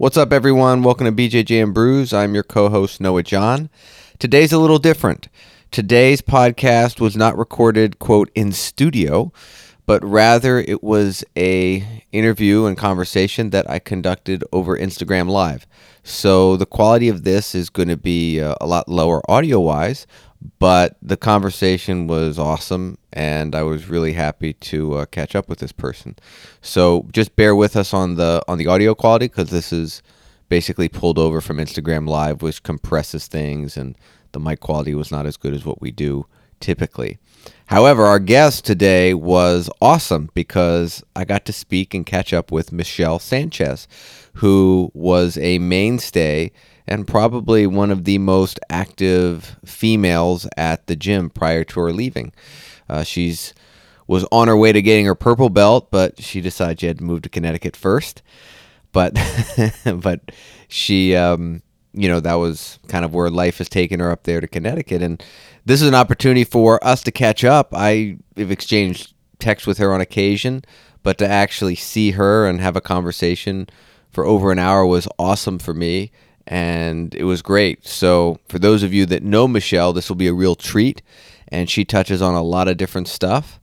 What's up, everyone? Welcome to BJJ and Brews. I'm your co host, Noah John. Today's a little different. Today's podcast was not recorded, quote, in studio, but rather it was a interview and conversation that I conducted over Instagram Live. So the quality of this is going to be uh, a lot lower audio wise, but the conversation was awesome and I was really happy to uh, catch up with this person. So just bear with us on the on the audio quality because this is basically pulled over from Instagram Live, which compresses things, and the mic quality was not as good as what we do typically. However, our guest today was awesome because I got to speak and catch up with Michelle Sanchez, who was a mainstay and probably one of the most active females at the gym prior to her leaving. Uh, she's was on her way to getting her purple belt, but she decided she had to move to Connecticut first. But but she um, you know that was kind of where life has taken her up there to Connecticut, and this is an opportunity for us to catch up. I have exchanged texts with her on occasion, but to actually see her and have a conversation for over an hour was awesome for me and it was great. So, for those of you that know Michelle, this will be a real treat and she touches on a lot of different stuff.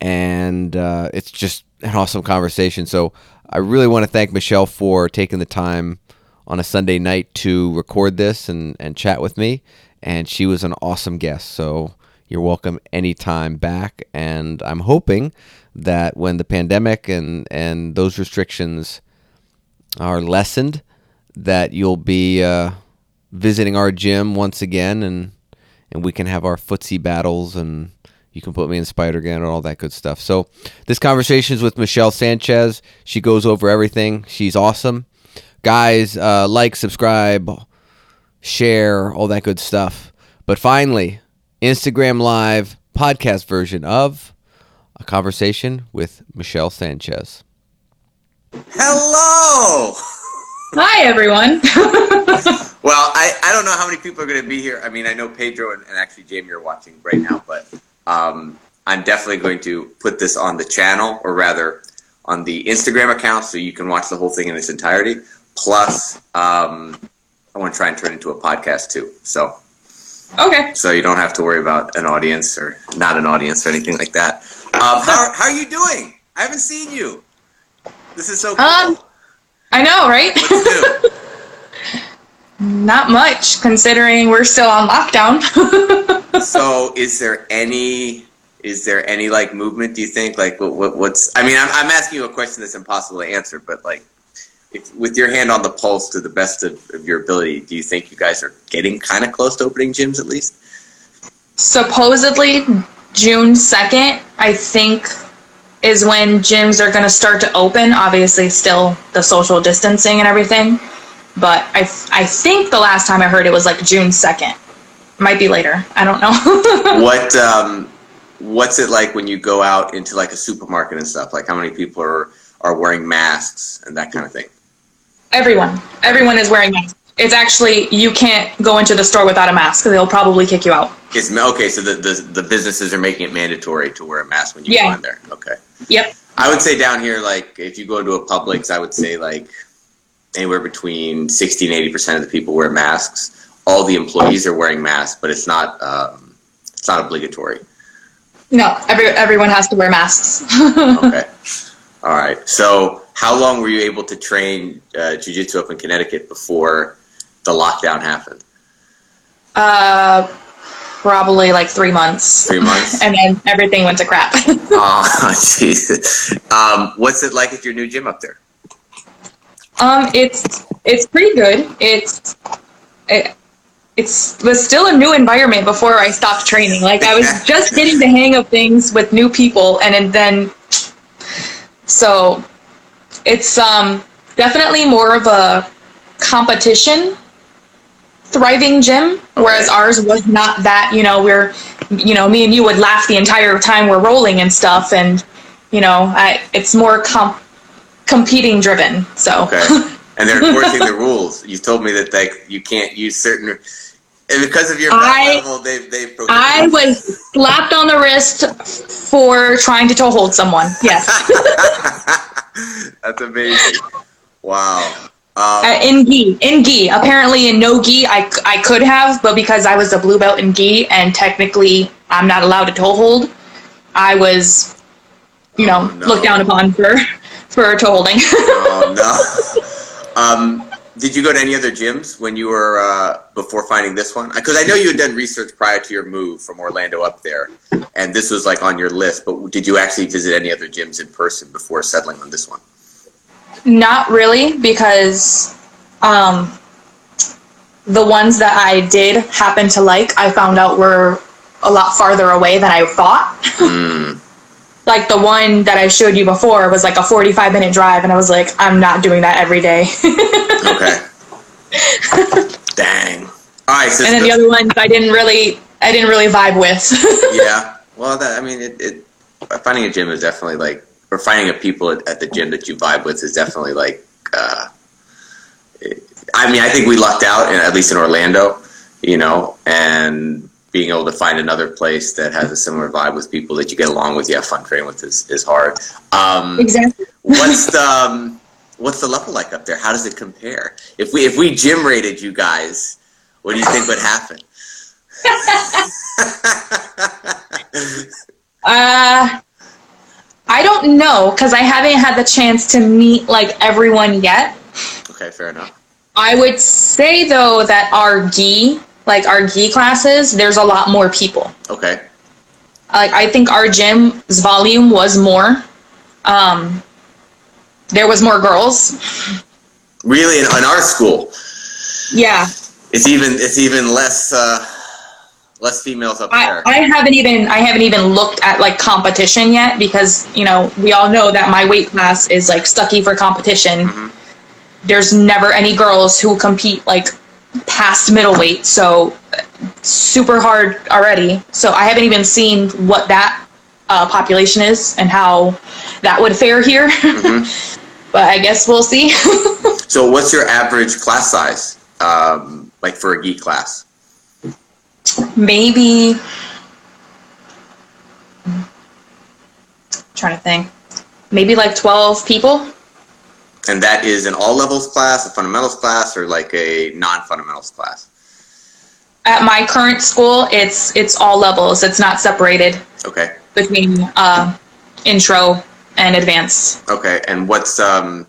And uh, it's just an awesome conversation. So I really want to thank Michelle for taking the time on a Sunday night to record this and, and chat with me. And she was an awesome guest. So you're welcome anytime back. And I'm hoping that when the pandemic and, and those restrictions are lessened, that you'll be uh, visiting our gym once again and and we can have our footsie battles and you can put me in Spider again and all that good stuff. So this conversation is with Michelle Sanchez. She goes over everything. She's awesome. Guys, uh, like, subscribe, share, all that good stuff. But finally, Instagram Live podcast version of a conversation with Michelle Sanchez. Hello. Hi, everyone. well, I, I don't know how many people are going to be here. I mean, I know Pedro and, and actually Jamie are watching right now, but um, I'm definitely going to put this on the channel, or rather on the Instagram account, so you can watch the whole thing in its entirety. Plus, um, I want to try and turn it into a podcast too. So, okay. So you don't have to worry about an audience or not an audience or anything like that. Um, how, how are you doing? I haven't seen you. This is so cool. Um, I know, right? Not much, considering we're still on lockdown. so, is there any is there any like movement? Do you think like what, what what's? I mean, I'm I'm asking you a question that's impossible to answer, but like. If, with your hand on the pulse to the best of, of your ability, do you think you guys are getting kind of close to opening gyms at least? Supposedly, June 2nd, I think is when gyms are going to start to open. Obviously, still the social distancing and everything. But I, I think the last time I heard it was like June 2nd. Might be later. I don't know. what um, What's it like when you go out into like a supermarket and stuff? Like how many people are, are wearing masks and that kind of thing? Everyone. Everyone is wearing masks. It's actually, you can't go into the store without a mask. Because they'll probably kick you out. It's, okay, so the, the, the businesses are making it mandatory to wear a mask when you yeah. go in there. Okay. Yep. I would say down here, like if you go into a Publix, I would say like anywhere between sixty and eighty percent of the people wear masks. All the employees are wearing masks, but it's not um, it's not obligatory. No, every everyone has to wear masks. okay. All right. So, how long were you able to train uh, jujitsu up in Connecticut before the lockdown happened? Uh, probably like three months. Three months, and then everything went to crap. oh, Jesus! Um, what's it like at your new gym up there? Um, it's it's pretty good. It's it, it's was still a new environment before I stopped training. Like I was just getting the hang of things with new people, and, and then so it's um definitely more of a competition thriving gym, whereas ours was not that. You know, we're, you know, me and you would laugh the entire time we're rolling and stuff, and you know, I, it's more comp- competing driven. So. Okay. And they're enforcing the rules. You told me that like you can't use certain. And because of your I, level, they've, they've I was slapped on the wrist for trying to toe hold someone. Yes. That's amazing. Wow. Um, Uh, in gi, in gi. Apparently, in no gi, I, I could have, but because I was a blue belt in gi, and technically I'm not allowed to toe hold, I was, you know, Oh, no. looked down upon for for toe holding. Oh no. um, did you go to any other gyms when you were uh, before finding this one? Because I know you had done research prior to your move from Orlando up there, and this was like on your list. But did you actually visit any other gyms in person before settling on this one? Not really, because um, the ones that I did happen to like, I found out were a lot farther away than I thought. Mm, like the one that I showed you before was like a 45 minute drive, and I was like, I'm not doing that every day. okay. Dang. All right. So and then the other ones I didn't really, I didn't really vibe with. yeah. Well, that I mean, it, it finding a gym is definitely like, or finding a people at, at the gym that you vibe with is definitely like. Uh, it- I mean, I think we lucked out, in, at least in Orlando, you know, and being able to find another place that has a similar vibe with people that you get along with, you have fun training with is, is hard. Um, exactly. what's the um, what's the level like up there? How does it compare? If we if we gym rated you guys, what do you think would happen? Uh, I don't know because I haven't had the chance to meet like everyone yet. okay, fair enough. I would say though that our gi, like our gi classes, there's a lot more people. Okay. Like I think our gym's volume was more. Um, there was more girls. Really, in, in our school, Yeah, it's even it's even less uh, less females up I, there. I haven't even I haven't even looked at like competition yet because you know we all know that my weight class is like stucky for competition. Mhm. There's never any girls who compete like past middleweight, so super hard already. So I haven't even seen what that uh, population is and how that would fare here. Mhm. but I guess we'll see. So, what's your average class size, um, like for a geek class? Maybe. I'm trying to think. Maybe like 12 people. And that is an all levels class, a fundamentals class, or like a non fundamentals class? At my current school, it's it's all levels. It's not separated Okay. between uh, intro and advanced. Okay. And what's um,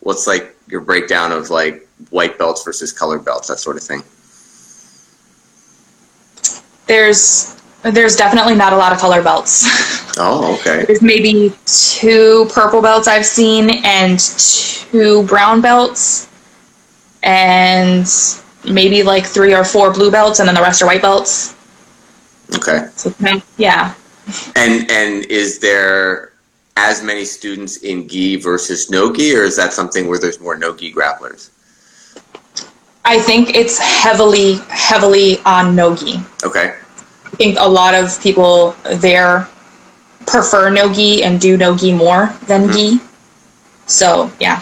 what's like your breakdown of like white belts versus colored belts, that sort of thing? There's there's definitely not a lot of color belts. Oh, okay. there's maybe two purple belts I've seen and two brown belts and maybe like three or four blue belts and then the rest are white belts. Okay. So yeah. And and is there as many students in gi versus no gi, or is that something where there's more no gi grapplers? I think it's heavily, heavily on Nogi. Okay. I think a lot of people there prefer Nogi and do Nogi more than Mhm. Gi. So, yeah.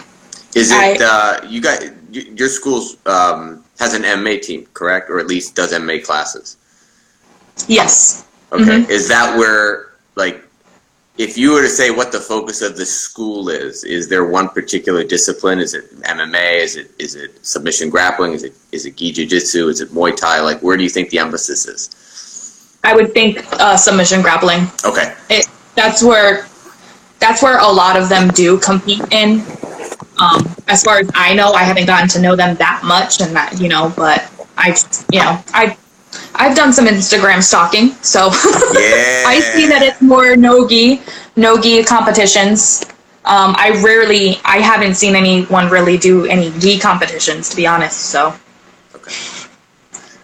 Is I- it uh, you got your school um, has an MMA team, correct, or at least does MMA classes? Yes. Okay. Mhm. Is that where like if you were to say what the focus of the school is, is there one particular discipline? Is it MMA? Is it is it submission grappling? Is it is it gi jiu-jitsu? Is it Muay Thai? Like where do you think the emphasis is? I would think uh, submission grappling. Okay. It, that's where that's where a lot of them do compete in. Um, as far as I know, I haven't gotten to know them that much, and that you know, but I, you know, I, I've done some Instagram stalking, so Yeah. I see that it's more nogi, nogi competitions. Um, I rarely, I haven't seen anyone really do any gi competitions, to be honest. So Okay.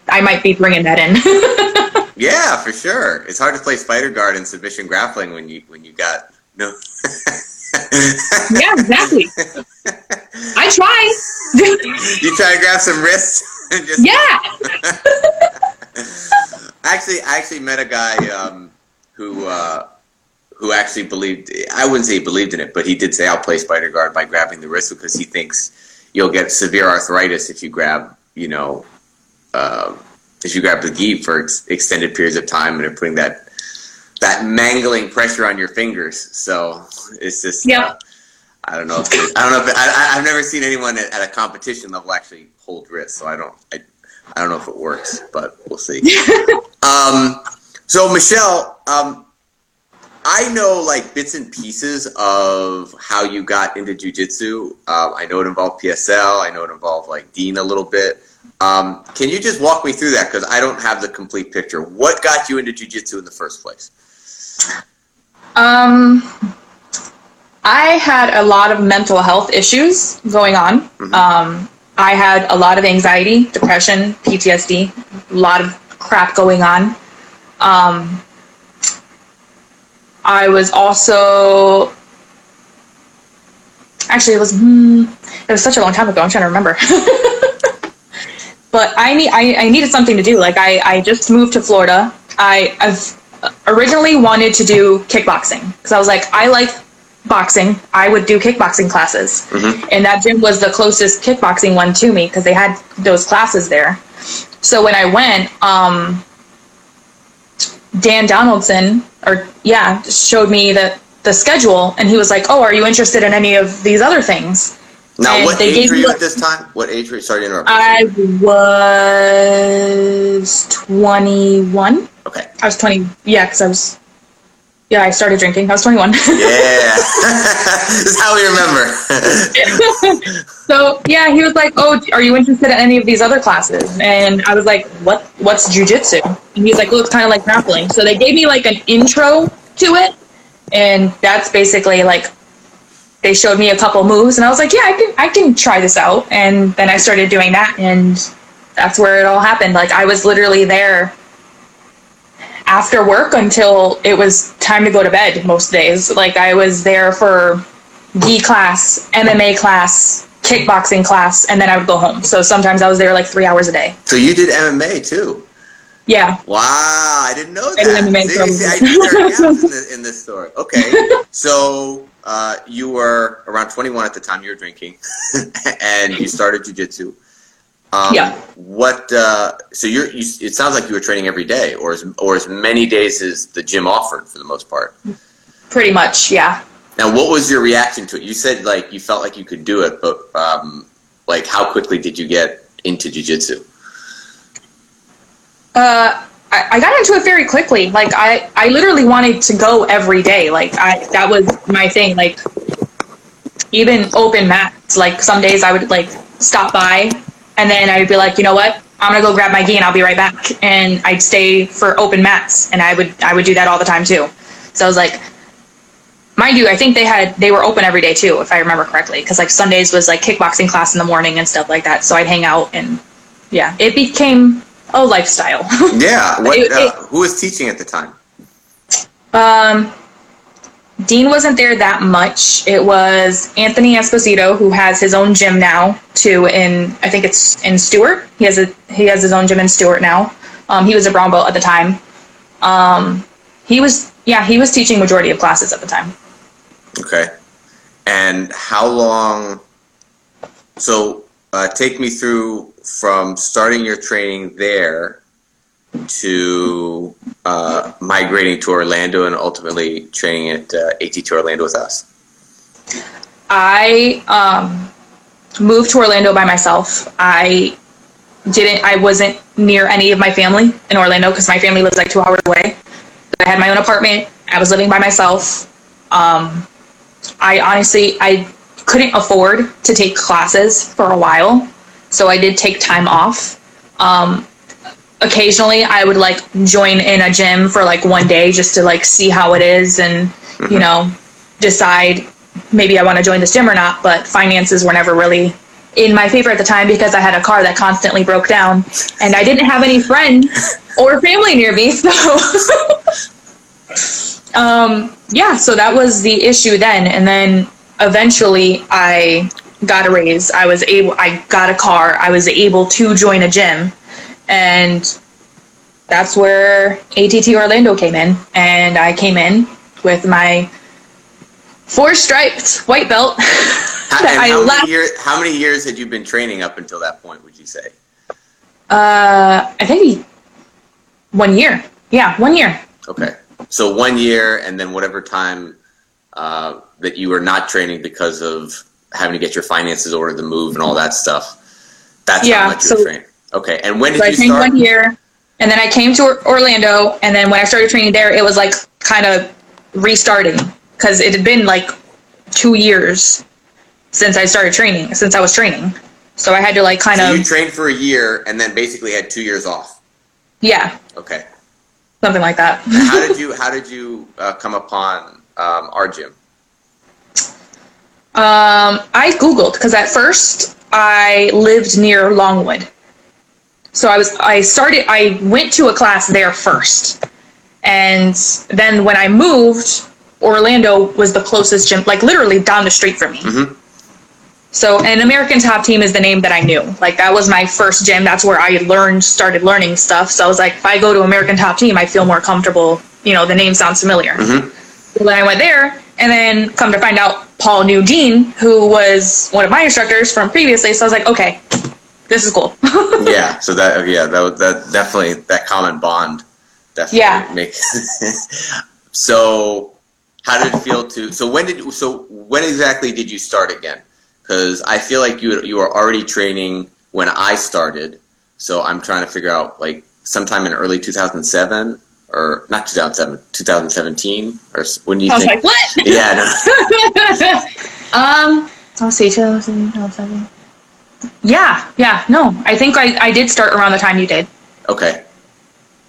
I might be bringing that in. Yeah, for sure. It's hard to play spider guard and submission grappling when you when you got no. yeah, exactly. I try. you try to grab some wrists and just yeah. actually I actually met a guy um, who uh, who actually believed I wouldn't say he believed in it, but he did say I'll play spider guard by grabbing the wrist because he thinks you'll get severe arthritis if you grab you know uh, if you grab the gi for ex- extended periods of time and are putting that that mangling pressure on your fingers. So it's just yeah. uh, I don't know. If I don't know if I, I've never seen anyone at, at a competition level actually hold wrists, so I don't. I, I don't know if it works, but we'll see. um, so Michelle, um, I know like bits and pieces of how you got into jujitsu. Uh, I know it involved PSL. I know it involved like Dean a little bit. Um, can you just walk me through that? Because I don't have the complete picture. What got you into jujitsu in the first place? Um, I had a lot of mental health issues going on. Mhm. Um, I had a lot of anxiety, depression, PTSD, a lot of crap going on. Um, I was also actually it was hmm, it was such a long time ago. I'm trying to remember. but I need I, I needed something to do. Like I, I just moved to Florida. I I've originally wanted to do kickboxing because I was like I like boxing. I would do kickboxing classes, Mhm. and that gym was the closest kickboxing one to me because they had those classes there. So when I went, um, Dan Donaldson, or yeah, showed me the the schedule, and he was like, "Oh, are you interested in any of these other things?" Now, And what they age gave were me you at this time? What age were you? Sorry to interrupt. I was 21. okay. I was 20. Yeah, because I was. Yeah, I started drinking. I was 21. Yeah. this is how we remember. so yeah, he was like, "Oh, are you interested in any of these other classes?" And I was like, "What? What's jujitsu?" And he's like, "Looks kind of like grappling." So they gave me like an intro to it, and that's basically like they showed me a couple moves, and I was like, "Yeah, I can I can try this out." And then I started doing that, and that's where it all happened. Like I was literally there after work until it was time to go to bed most days. Like I was there for gi class, MMA class, kickboxing class, and then I would go home. So sometimes I was there like three hours a day. so you did MMA too. Yeah. Wow, I didn't know I that. did MMA See, see, I knew there were gaps in, this, in this story. Okay, so uh, you were around 21 at the time you were drinking, and you started jujitsu. Um, Yeah. What? Uh, so you're. You, it sounds like you were training every day, or as or as many days as the gym offered for the most part. Pretty much, yeah. Now, what was your reaction to it? You said like you felt like you could do it, but um, like how quickly did you get into jujitsu? Uh, I, I got into it very quickly. Like I, I literally wanted to go every day. Like I, that was my thing. Like even open mats. Like some days I would like stop by, and then I'd be like, you know what? I'm gonna go grab my gi and I'll be right back. And I'd stay for open mats, and I would, I would do that all the time too. So I was like, mind you, I think they had they were open every day too, if I remember correctly, because like Sundays was like kickboxing class in the morning and stuff like that. So I'd hang out and yeah, it became a lifestyle. Yeah. What? It- uh, it- who was teaching at the time? Um, Dean wasn't there that much. It was Anthony Esposito, who has his own gym now, too. In I think it's in Stuart. He has a he has his own gym in Stuart now. Um, he was a brown belt at the time. Um, he was yeah he was teaching majority of classes at the time. Okay. And how long? So, uh, take me through from starting your training there to uh, migrating to Orlando and ultimately training at uh, ATT Orlando with us. I um, moved to Orlando by myself. I didn't. I wasn't near any of my family in Orlando because my family lives like two hours away. I had my own apartment. I was living by myself. Um, I honestly I couldn't afford to take classes for a while, so I did take time off. Um, occasionally, I would like join in a gym for like one day just to like see how it is and you know decide maybe I want to join this gym or not, but finances were never really in my favor at the time because I had a car that constantly broke down and I didn't have any friends or family near me. So, um, yeah, so that was the issue then. And then eventually I got a raise. I was able, I got a car. I was able to join a gym. And that's where ATT Orlando came in. And I came in with my four striped white belt How, that and I how, left. many years, how many years had you been training up until that point, would you say? Uh, I think one year. Yeah, one year. Okay. So one year, and then whatever time uh, that you were not training because of having to get your finances ordered to move and all that stuff. That's Yeah, how much you so- were training. Okay, and when did you start? I you trained start? one year, and then I came to Orlando, and then when I started training there, it was like kind of restarting because it had been like two years since I started training, since I was training. So I had to like kind So of you trained for a year and then basically had two years off. yeah, Okay. something like that. How did you How did you uh, come upon um, our gym? Um, I googled because at first I lived near Longwood, so I was I started I went to a class there first, and then when I moved, Orlando was the closest gym, like literally down the street from me. Mhm. So, an American Top Team is the name that I knew. Like that was my first gym. That's where I learned, started learning stuff. So I was like, if I go to American Top Team, I feel more comfortable. You know, the name sounds familiar. Mhm. So then I went there, and then come to find out, Paul knew Dean, who was one of my instructors from previously. So I was like, okay, this is cool. yeah. So that yeah that was- that definitely that common bond definitely Yeah. makes. so how did it feel to? So when did so when exactly did you start again? Because I feel like you you were already training when I started. So I'm trying to figure out like sometime in early 2007 or not 2007 2017 or when do you I was think? like, what? yeah. No. um, let's see, 2007. Yeah, yeah, no, I think I, I did start around the time you did. Okay.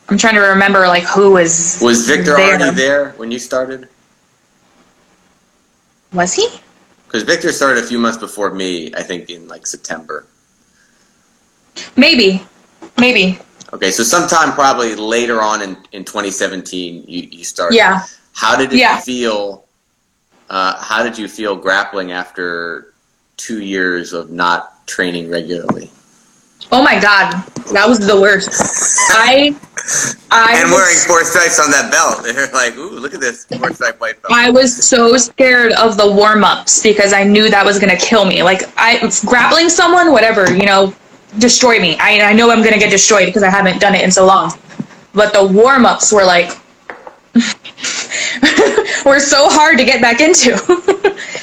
I'm trying to remember like who was Was Victor there. already there when you started? Was he? Because Victor started a few months before me, I think in like September. Maybe, maybe. Okay, so sometime probably later on in, in 2017, you, you started. Yeah. How did it Yeah. feel? Uh, how did you feel grappling after two years of not training regularly? Oh my god, that was the worst. I, I and was- wearing four stripes on that belt. They're like, ooh, look at this four stripe white belt. I was so scared of the warm ups because I knew that was gonna kill me. Like I grappling someone, whatever, you know, destroy me. I I know I'm gonna get destroyed because I haven't done it in so long. But the warm ups were like were so hard to get back into.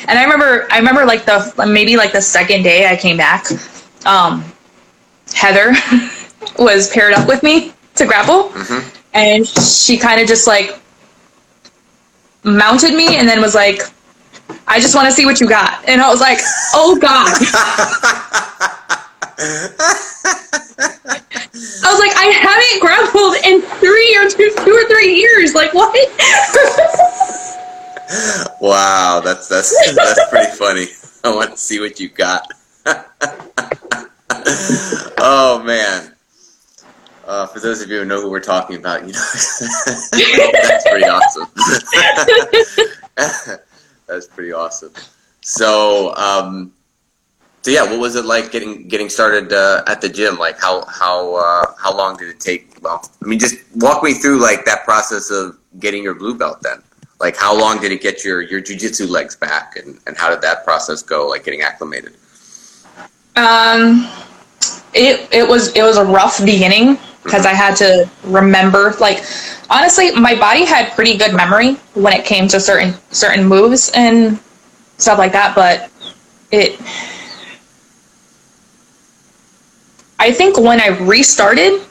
and I remember I remember like the maybe like the second day I came back, um, Heather was paired up with me to grapple, Mhm. and she kind of just like mounted me and then was like, I just want to see what you got. And I was like, oh God. I was like, I haven't grappled in three or two, two or three years. Like, what? wow, that's that's that's pretty funny. I want to see what you got. oh man. Uh, for those of you who know who we're talking about, you know that's pretty awesome. that's pretty awesome. So, um, so yeah, what was it like getting getting started uh, at the gym? Like, how how uh, how long did it take? Well, I mean, just walk me through like that process of getting your blue belt. Then, like, how long did it get your your jujitsu legs back, and and how did that process go? Like getting acclimated. Um, it it was it was a rough beginning because I had to remember. Like, honestly, my body had pretty good memory when it came to certain certain moves and stuff like that. But it, I think when I restarted,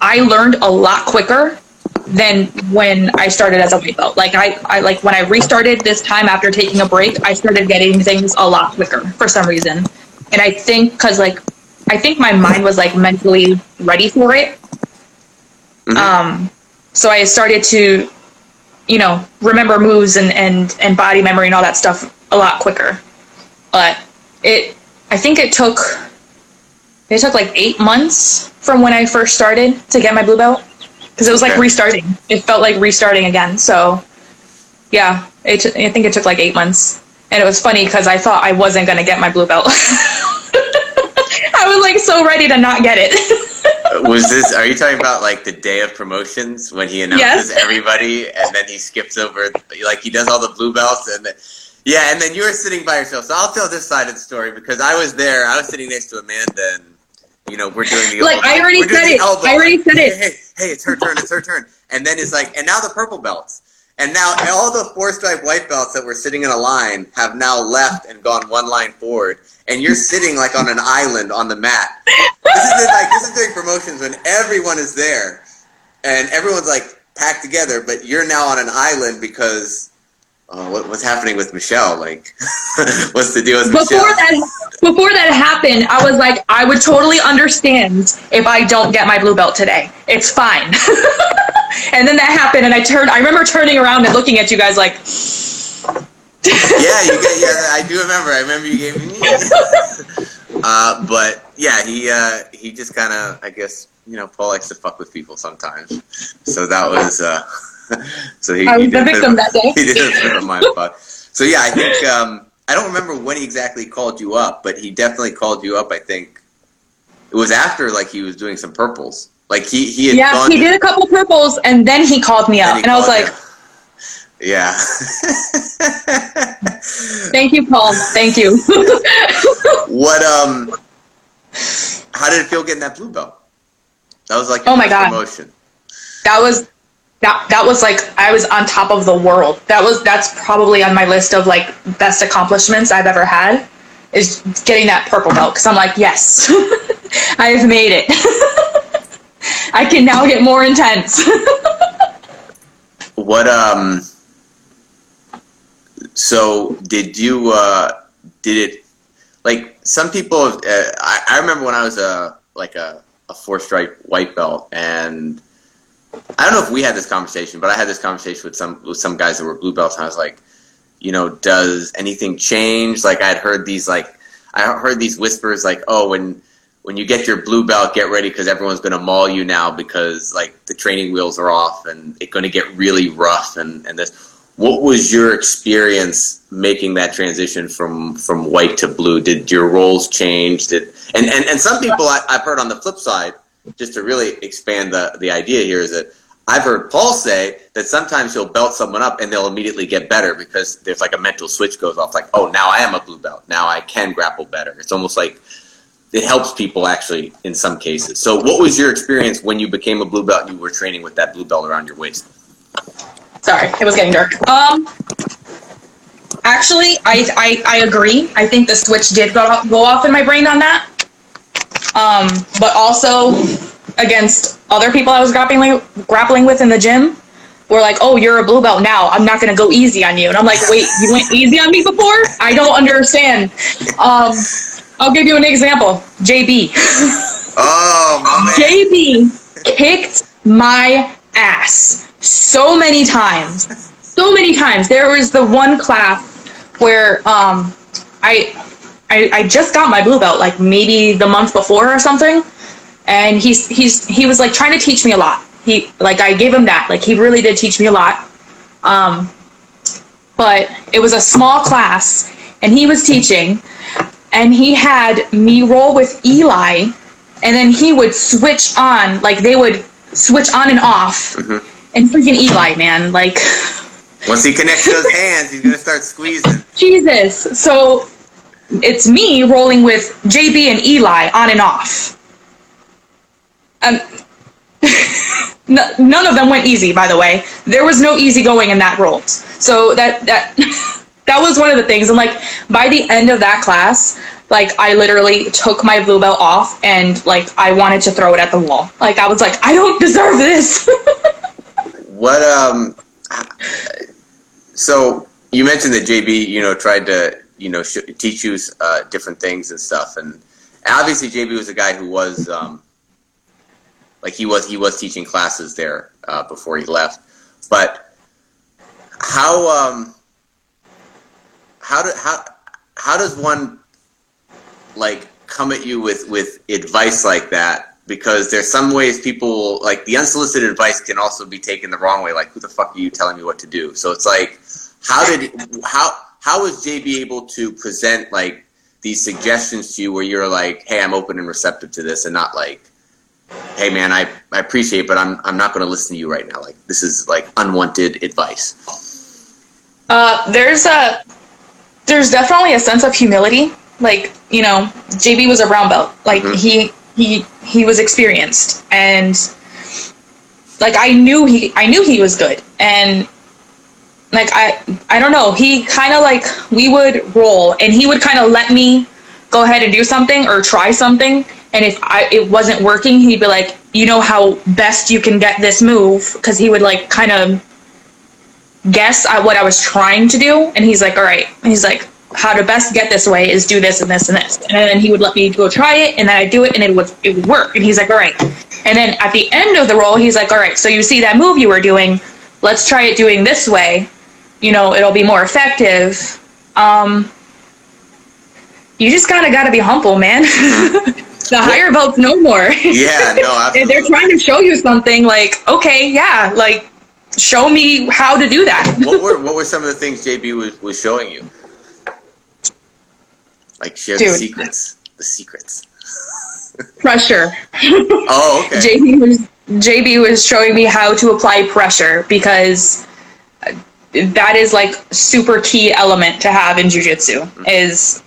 I learned a lot quicker than when I started as a white belt. Like I, I like when I restarted this time after taking a break, I started getting things a lot quicker for some reason. And I think because like I think my mind was like mentally ready for it. Mhm. Um, so I started to, you know, remember moves and and and body memory and all that stuff a lot quicker. But it, I think it took, it took like eight months from when I first started to get my blue belt because it was like restarting. It felt like restarting again. So, yeah, it, t- I think it took like eight months, and it was funny because I thought I wasn't gonna get my blue belt. I was like so ready to not get it. was this? Are you talking about like the day of promotions when he announces Yes. everybody and then he skips over like he does all the blue belts and then, yeah, and then you were sitting by yourself. So I'll tell this side of the story because I was there. I was sitting next to Amanda and you know we're doing the Like. I already We're said it. elbow. I already said Hey, it. Hey, hey, it's her turn. It's her turn. And then it's like, and now the purple belts. And now all the four stripe white belts that were sitting in a line have now left and gone one line forward. And you're sitting like on an island on the mat. This is like this is during promotions when everyone is there and everyone's like packed together, but you're now on an island because oh, what, what's happening with Michelle? Like, what's the deal with before Michelle? that before that happened i was like i would totally understand if i don't get my blue belt today it's fine and then that happened and i turned i remember turning around and looking at you guys like yeah, you get, yeah, I do remember. I remember you gave me. uh, but yeah, he uh, he just kind of, I guess, you know, Paul likes to fuck with people sometimes. So that was. Uh, so he. I was he the did a bit victim that day. He did a bit of mind fuck. So yeah, I think um, I don't remember when he exactly called you up, but he definitely called you up. I think it was after like he was doing some purples. Like he he had yeah he did a couple purples and then he called me up and i was like. Yeah. thank you paul thank you What um? How did it feel getting that blue belt? That was like Oh my God. promotion. that was that that was like I was on top of the world. That was that's probably on my list of like best accomplishments I've ever had is getting that purple belt because I'm like yes, I've made it. I can now get more intense. What um? So did you uh? Did it like some people? Uh, I, I remember when I was a like a a four stripe white belt and. I don't know if we had this conversation, but I had this conversation with some with some guys that were blue belts, and I was like, you know, does anything change? Like I'd heard these like I heard these whispers like, oh, when when you get your blue belt, get ready because everyone's going to maul you now because like the training wheels are off and it's going to get really rough and and this. What was your experience making that transition from from white to blue? Did your roles change? Did and and, and some people I, I've heard on the flip side, just to really expand the the idea here is that I've heard Paul say that sometimes he'll belt someone up and they'll immediately get better because there's like a mental switch goes off, like, oh, now I am a blue belt. Now I can grapple better. It's almost like it helps people actually in some cases. So, what was your experience when you became a blue belt and you were training with that blue belt around your waist? Sorry, it was getting dark. Um, actually, I, I I agree. I think the switch did go go off in my brain on that. Um, but also against other people I was grappling grappling with in the gym, were like, "Oh, you're a blue belt now. I'm not gonna go easy on you." And I'm like, "Wait, you went easy on me before? I don't understand." Um, I'll give you an example. JB. Oh, my. JB kicked my ass so many times. So many times. There was the one class where um, I, I I just got my blue belt like maybe the month before or something, and he's he's he was like trying to teach me a lot. He like I gave him that like he really did teach me a lot. Um, but it was a small class, and he was teaching, and he had me roll with Eli and then he would switch on like they would switch on and off and freaking eli man like Once he connects those hands, he's going to start squeezing. jesus so it's me rolling with jb and eli on and off um, none of them went easy by the way there was no easy going in that role. so that that that was one of the things and like by the end of that class like i literally took my blue belt off and like i wanted to throw it at the wall like i was like i don't deserve this What um? So you mentioned that JB, you know, tried to you know sh- teach you uh, different things and stuff, and obviously JB was a guy who was um, like he was he was teaching classes there uh, before he left. But how um how do how how does one like come at you with with advice like that? Because there's some ways people like the unsolicited advice can also be taken the wrong way. Like, who the fuck are you telling me what to do? So it's like, how did how how was JB able to present like these suggestions to you where you're like, hey, I'm open and receptive to this, and not like, hey, man, I, I appreciate, it, but I'm I'm not going to listen to you right now. Like, this is like unwanted advice. Uh, there's a there's definitely a sense of humility. Like you know, JB was a brown belt. Like Mhm. he he he was experienced, and like I knew he I knew he was good, and like I I don't know. He kind of like we would roll, and he would kind of let me go ahead and do something or try something. And if I it wasn't working, he'd be like, you know how best you can get this move, because he would like kind of guess at what I was trying to do, and he's like, all right. And he's like, how to best get this way is do this and this and this, and then he would let me go try it, and then I do it, and it would it would work. And he's like, all right. And then at the end of the roll, he's like, all right. So you see that move you were doing, let's try it doing this way. You know, it'll be more effective. Um, you just kind of got to be humble, man. the higher belts know more. Yeah, no, and absolutely. they're trying to show you something like, okay, yeah, like show me how to do that. what were what were some of the things JB was, was showing you? Like share the secrets. The secrets. Pressure. Oh, okay. JB was JB was showing me how to apply pressure because that is like super key element to have in jujitsu is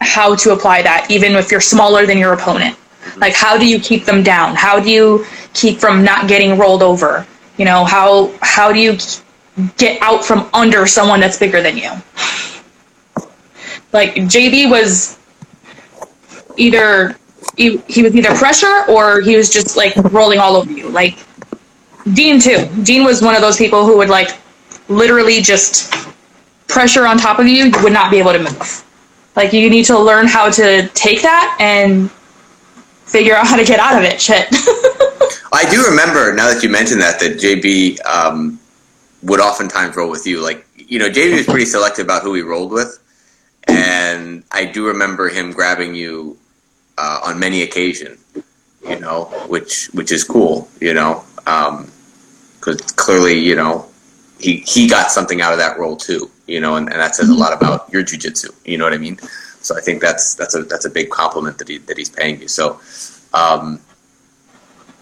how to apply that even if you're smaller than your opponent. Like how do you keep them down? How do you keep from not getting rolled over? You know, how how do you get out from under someone that's bigger than you? Like JB was either he, he was either pressure or he was just like rolling all over you. Like Dean too. Dean was one of those people who would like literally just pressure on top of you. You would not be able to move. Like you need to learn how to take that and figure out how to get out of it. Shit. I do remember now that you mentioned that that JB um, would oftentimes roll with you. Like you know, JB was pretty selective about who he rolled with, and I do remember him grabbing you uh, on many occasions. You know, which which is cool. You know, because clearly you know he he got something out of that role too. You know, and, and that says a lot about your jujitsu. You know what I mean? So I think that's that's a that's a big compliment that he that he's paying you. So. Um,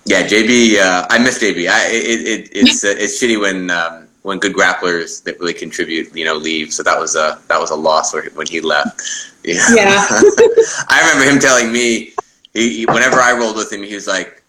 yeah, JB. Uh, I miss JB. I, it, it, it's uh, it's shitty when um, when good grapplers that really contribute, you know, leave. So that was a that was a loss when he left. Yeah. Yeah. I remember him telling me, he, he- whenever I rolled with him, he was like,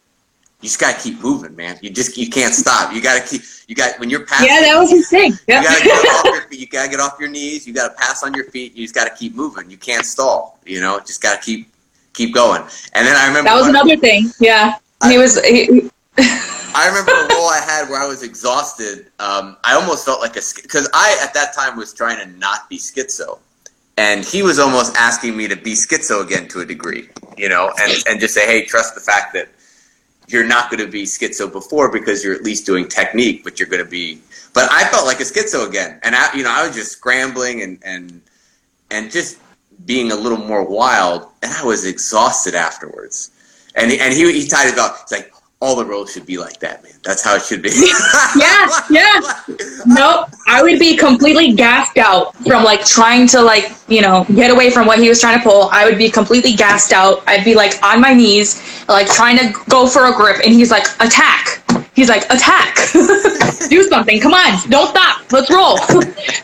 "You just gotta keep moving, man. You just you can't stop. You gotta keep. You got when you're passing. yeah, that was his thing. You gotta, get off your, feet. you gotta get off your knees. You gotta pass on your feet. You just gotta keep moving. You can't stall. You know, just gotta keep keep going. And then I remember that was one- another thing. Yeah. He was he, I remember a role I had where I was exhausted. Um, I almost felt like a because I at that time was trying to not be schizo, and he was almost asking me to be schizo again to a degree, you know, and and just say, hey, trust the fact that you're not going to be schizo before because you're at least doing technique, but you're going to be. But I felt like a schizo again, and I, you know, I was just scrambling and and and just being a little more wild, and I was exhausted afterwards. And he, and he he tied it up. He's like, all the roles should be like that, man. That's how it should be. Yeah, yeah. Nope. I would be completely gassed out from like trying to like, you know, get away from what he was trying to pull. I would be completely gassed out. I'd be like on my knees, like trying to go for a grip and he's like, attack. He's like, attack. Do something. Come on. Don't stop. Let's roll.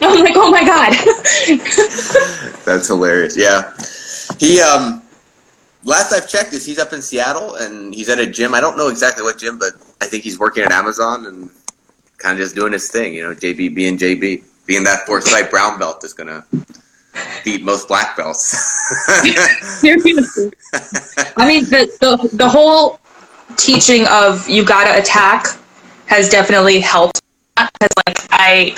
I'm like, oh my God. That's hilarious. Yeah, he um. Last I've checked is he's up in Seattle and he's at a gym. I don't know exactly what gym, but I think he's working at Amazon and kind of just doing his thing. You know, JB being JB, being that foresight brown belt is gonna beat most black belts. Seriously. I mean, the, the, the whole teaching of you gotta attack has definitely helped. Because, like, I,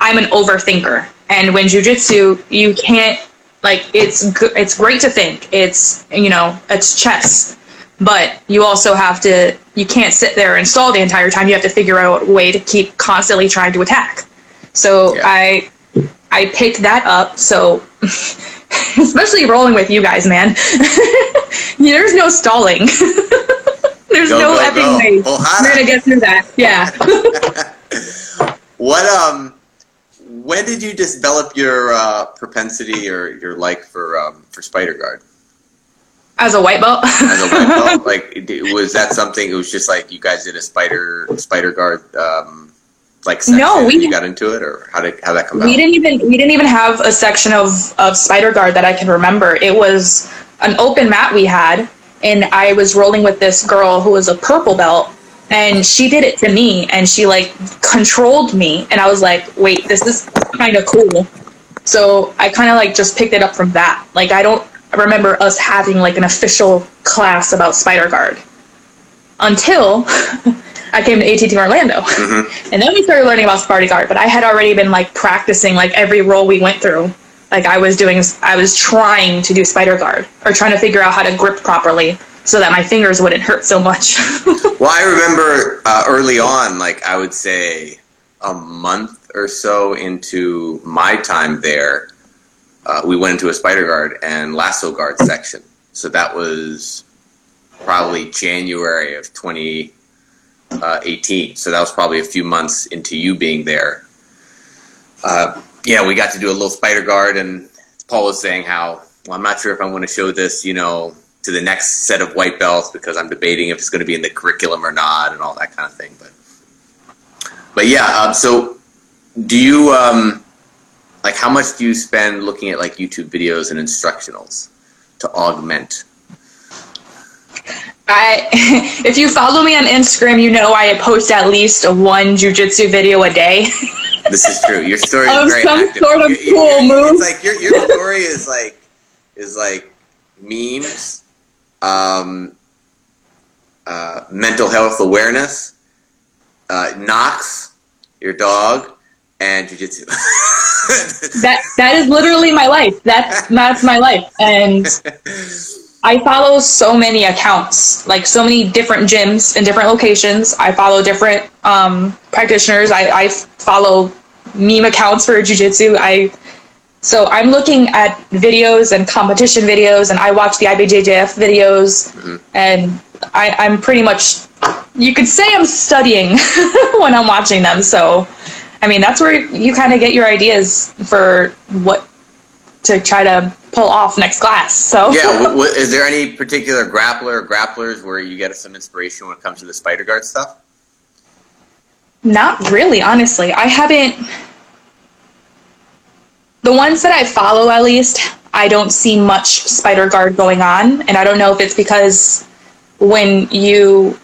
I'm an overthinker. And when jujitsu, you can't, like, it's, it's great to think. It's, you know, it's chess. But you also have to, you can't sit there and stall the entire time. You have to figure out a way to keep constantly trying to attack. So Yeah. I, I picked that up. So, especially rolling with you guys, man. There's no stalling. There's Go, no go, effing go. way. Ohana. We're gonna get through that. Yeah. what um, when did you develop your uh, propensity or your like for um, for spider guard? As a white belt. as a white belt? like, was that something? It was just like you guys did a spider spider guard, um, like section No, and we- you got into it, or how did how that come we out? didn't even we didn't even have a section of of spider guard that I can remember. It was an open mat we had, and I was rolling with this girl who was a purple belt, and she did it to me and she like controlled me and i was like wait this is kind of cool. So i kind of like just picked it up from that. Like i don't remember us having like an official class about spider guard until i came to att orlando. Mm-hmm. And then we started learning about spider guard but i had already been like practicing like every role we went through. Like i was doing i was trying to do spider guard or trying to figure out how to grip properly so that my fingers wouldn't hurt so much Well, I remember uh, early on, like I would say a month or so into my time there, uh, we went into a spider guard and lasso guard section. So that was probably January of 2018. So that was probably a few months into you being there. Uh, yeah, we got to do a little spider guard, and Paul was saying how, well, I'm not sure if I want to show this, you know, to the next set of white belts because I'm debating if it's going to be in the curriculum or not, and all that kind of thing. But, but yeah. Um, so, do you um, like how much do you spend looking at like YouTube videos and instructionals to augment? I, if you follow me on Instagram, you know I post at least one jujitsu video a day. This is true. Your story is very some active. sort of You- you- cool move. It's like your your story is like is like memes, um, uh, mental health awareness, uh, Knox, your dog, and jujitsu. that that is literally my life. That's that's my life, and I follow so many accounts, like so many different gyms in different locations. I follow different um, practitioners. I, I follow meme accounts for jujitsu. I so I'm looking at videos and competition videos, and I watch the IBJJF videos, mm-hmm. and I, I'm pretty much you could say I'm studying when I'm watching them. So, I mean, that's where you kind of get your ideas for what to try to pull off next class. So, yeah, w- w- is there any particular grappler or grapplers where you get some inspiration when it comes to the spider guard stuff? Not really, honestly. I haven't. The ones that I follow, at least, I don't see much spider guard going on. And I don't know if it's because when you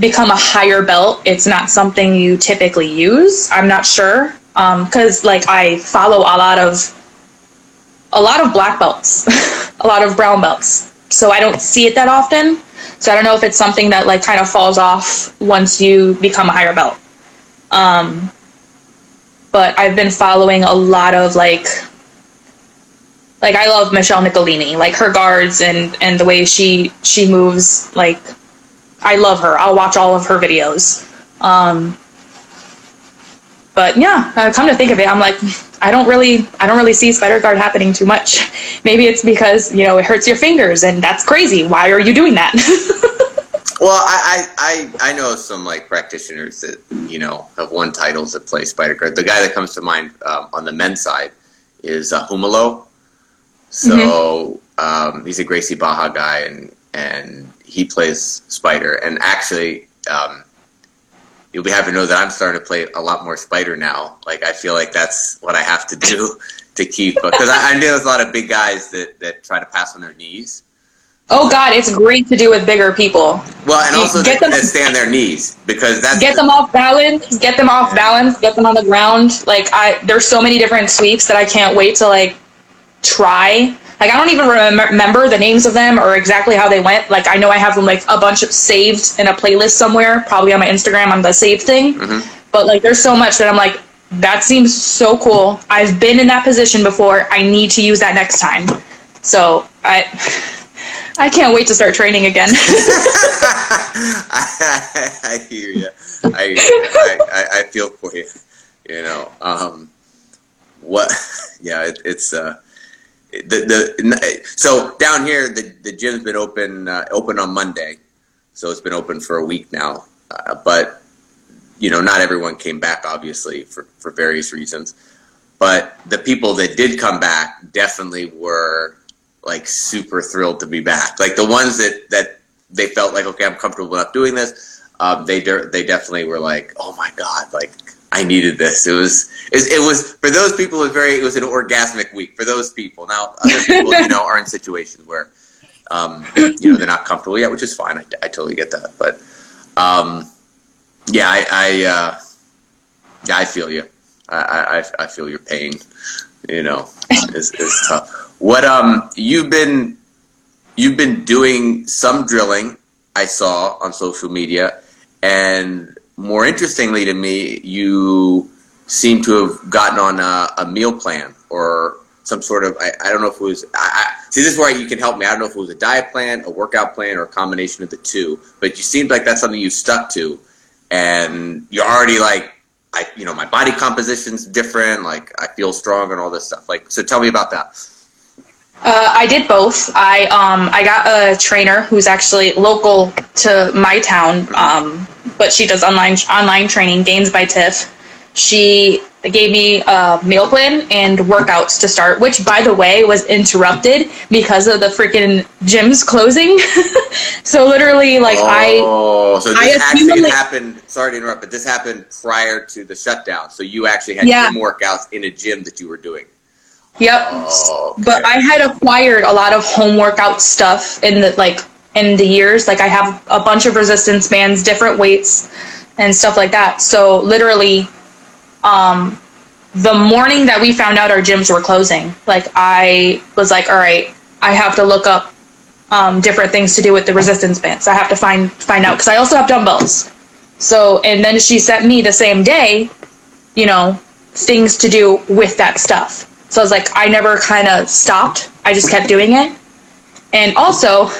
become a higher belt, it's not something you typically use. I'm not sure. Because, like, I follow a lot of. A lot of black belts, a lot of brown belts. So I don't see it that often. So I don't know if it's something that like kind of falls off once you become a higher belt. Um, but I've been following a lot of like, like I love Michelle Nicolini, like her guards and and the way she she moves. Like, I love her. I'll watch all of her videos. Um, but yeah, uh, come to think of it, I'm like, I don't really, I don't really see spider guard happening too much. Maybe it's because you know it hurts your fingers, and that's crazy. Why are you doing that? Well, I, I, I, know some like practitioners that you know have won titles that play Spider Guard. The guy that comes to mind um, on the men's side is uh, Romulo. So um, he's a Gracie Barra guy, and and he plays Spider. And actually, um, you'll be happy to know that I'm starting to play a lot more Spider now. Like I feel like that's what I have to do to keep because I, I know there's a lot of big guys that that try to pass on their knees. Oh God, it's great to do with bigger people. Well, and also get them- stay on their knees because that's get them off balance get them off balance get them on the ground. Like i there's so many different sweeps that i can't wait to like try. Like i don't even rem- remember the names of them or exactly how they went. Like i know i have them like a bunch of saved in a playlist somewhere probably on my instagram on the save thing. Mm-hmm. But like there's so much that i'm like that seems so cool. I've been in that position before. I need to use that next time. So i i can't wait to start training again I, I hear you. I, I, I, I feel for you. You know, um, what? Yeah, it, it's uh, the the so down here the the gym's been open uh, open on Monday, so it's been open for a week now. Uh, but you know, not everyone came back, obviously, for for various reasons. But the people that did come back definitely were like super thrilled to be back. Like the ones that that they felt like, okay, I'm comfortable enough doing this. Um, they de- they definitely were like, oh my god, like I needed this. It was it, it was for those people. It was very it was an orgasmic week for those people. Now other people, you know, are in situations where um, you know they're not comfortable yet, which is fine. I, I totally get that, but. Um, yeah, I, I, uh, yeah, I feel you. I, I, I feel your pain. You know, it's, it's tough. What um, you've been, you've been doing some drilling. I saw on social media, and more interestingly to me, you seem to have gotten on a, a meal plan or some sort of I, I don't know if it was I, I, see this is where you can help me. I don't know if it was a diet plan, a workout plan, or a combination of the two. But you seemed like that's something you stuck to, and you're already like I you know my body composition's different. Like I feel strong and all this stuff. Like so, tell me about that. Uh, I did both. I um I got a trainer who's actually local to my town, um, but she does online online training. Gains by Tiff. She gave me a meal plan and workouts to start, which by the way was interrupted because of the freaking gyms closing. so literally, like oh, I Oh, so I this actually accumulate- happened. Sorry to interrupt, but this happened prior to the shutdown. So you actually had Yeah. gym workouts in a gym that you were doing. Yep. Oh, okay. But I had acquired a lot of home workout stuff in the like in the years. Like I have a bunch of resistance bands, different weights, and stuff like that. So literally, um, the morning that we found out our gyms were closing, like I was like, all right, I have to look up um, different things to do with the resistance bands. I have to find find out because I also have dumbbells. So and then she sent me the same day, you know, things to do with that stuff. So I was like, I never kind of stopped. I just kept doing it. And also,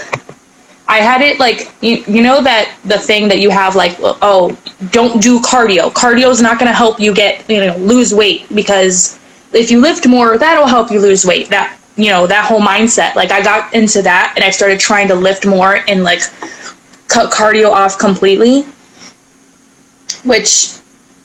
I had it like, you, you know, that the thing that you have like, oh, don't do cardio. Cardio is not going to help you get, you know, lose weight because if you lift more, that'll help you lose weight. That, you know, that whole mindset. Like, I got into that and I started trying to lift more and like cut cardio off completely, which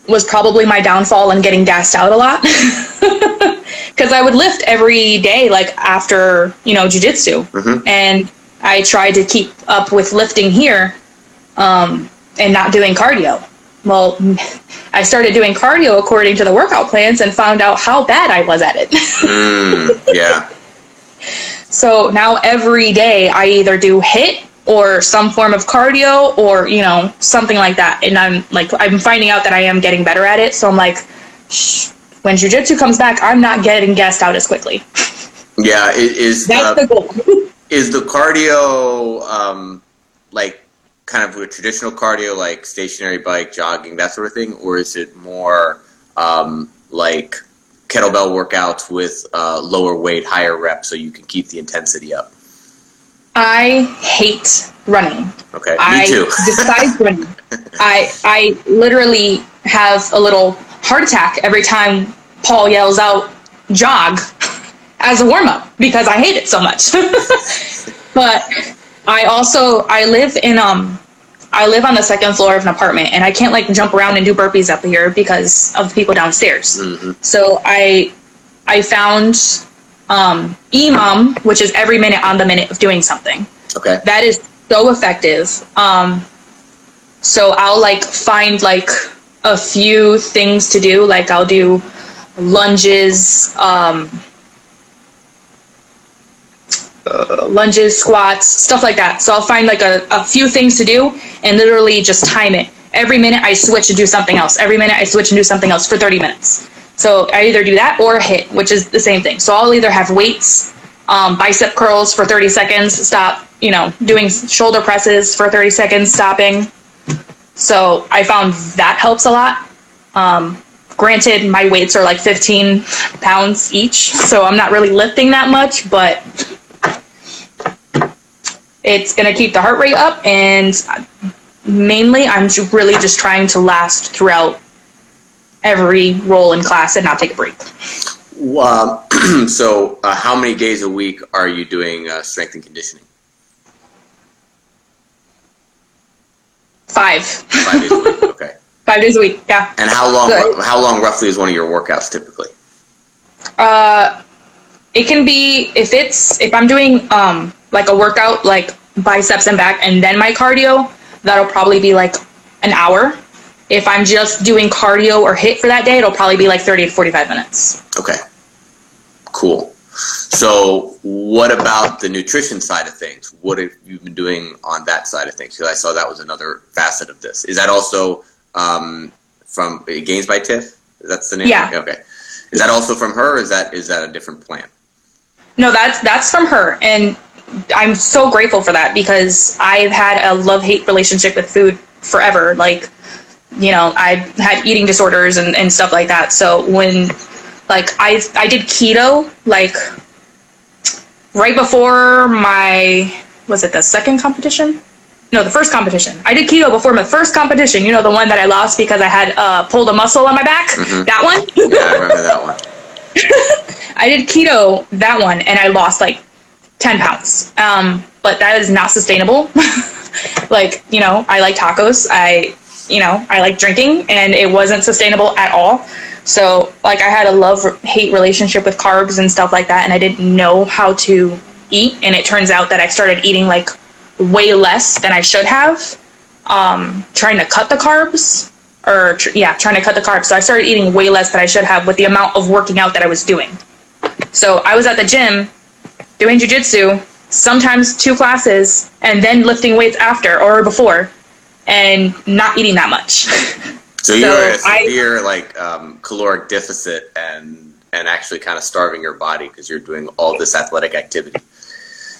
was probably my downfall and getting gassed out a lot. Because I would lift every day, like after, you know, jujitsu. Mhm. And I tried to keep up with lifting here um, and not doing cardio. Well, I started doing cardio according to the workout plans and found out how bad I was at it. Mm, yeah. So now every day I either do HIIT or some form of cardio or, you know, something like that. And I'm like, I'm finding out that I am getting better at it. So I'm like, Shh, when jujitsu comes back, I'm not getting gassed out as quickly. Yeah. i- Is That's the, the goal. is the cardio um, like kind of a traditional cardio, like stationary bike, jogging, that sort of thing, or is it more um, like kettlebell workouts with uh, lower weight, higher reps, so you can keep the intensity up? I hate running. Okay. I Me too. despise running. I I literally have a little heart attack every time Paul yells out jog as a warm up because I hate it so much. but I also I live in um I live on the second floor of an apartment and I can't like jump around and do burpees up here because of the people downstairs. Mhm. So I I found um EMOM, which is every minute on the minute of doing something Okay. that is so effective um so i'll like find like a few things to do like i'll do lunges um uh, lunges squats stuff like that. So i'll find like a, a few things to do and literally just time it. Every minute i switch and do something else. Every minute i switch and do something else for 30 minutes. So i either do that or HIIT which is the same thing. So i'll either have weights um, bicep curls for 30 seconds, stop, you know, doing shoulder presses for 30 seconds, stopping. So I found that helps a lot. Um, granted, my weights are like 15 pounds each, so I'm not really lifting that much, but it's going to keep the heart rate up. And mainly, I'm really just trying to last throughout every role in class and not take a break. Um, so, uh, how many days a week are you doing uh, strength and conditioning? Five. Five days a week. Okay. Five days a week, yeah. And how long? How long roughly is one of your workouts typically? Uh, it can be if it's if I'm doing um like a workout like biceps and back and then my cardio, that'll probably be like an hour. If I'm just doing cardio or HIIT for that day, it'll probably be like 30 to 45 minutes. Okay. Cool. So, what about the nutrition side of things? What have you been doing on that side of things? Because I saw that was another facet of this. Is that also um, from uh, Gains by Tiff? That's the name. Yeah. Okay. Is that also from her? Or is that is that a different plan? No, that's that's from her, and I'm so grateful for that because I've had a love hate relationship with food forever. Like, you know, I had eating disorders and, and stuff like that. So when like I I did keto like right before my was it the second competition? No, the first competition. I did keto before my first competition. You know, the one that I lost because I had uh, pulled a muscle on my back. That one. Yeah, I remember that one. I did keto that one, and I lost like ten pounds. Um, but that is not sustainable. like you know, I like tacos. I you know I like drinking, and it wasn't sustainable at all. So like I had a love hate relationship with carbs and stuff like that, and I didn't know how to eat. And it turns out that I started eating like way less than I should have. Um, trying to cut the carbs, or tr- yeah, trying to cut the carbs. So I started eating way less than I should have with the amount of working out that I was doing. So I was at the gym doing jujitsu, sometimes two classes, and then lifting weights after or before, and not eating that much. So you're at a I- severe like um, caloric deficit and and actually kind of starving your body because you're doing all this athletic activity.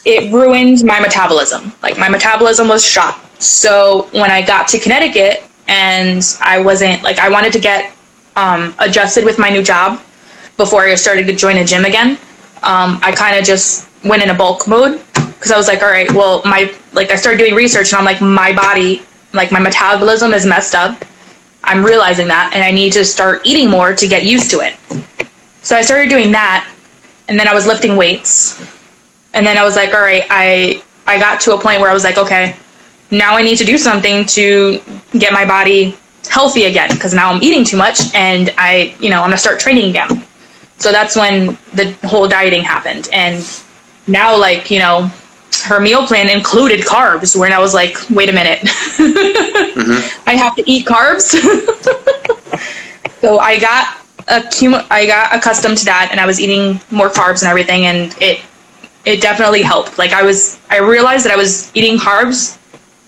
it ruined my metabolism. Like my metabolism was shot. So when I got to Connecticut and I wasn't like I wanted to get um, adjusted with my new job before I started to join a gym again. Um, I kind of just went in a bulk mode because I was like, all right, well, my like I started doing research and I'm like, my body, like my metabolism is messed up. I'm realizing that, and I need to start eating more to get used to it. So I started doing that, and then I was lifting weights, and then I was like, all right, I I got to a point where I was like, okay, now I need to do something to get my body healthy again because now I'm eating too much, and I you know I'm gonna start training again. So that's when the whole dieting happened, and now like you know her meal plan included carbs when I was like, wait a minute, mm-hmm. I have to eat carbs. so I got accumu- I got accustomed to that, and I was eating more carbs and everything, and it it definitely helped. Like I was, I realized that I was eating carbs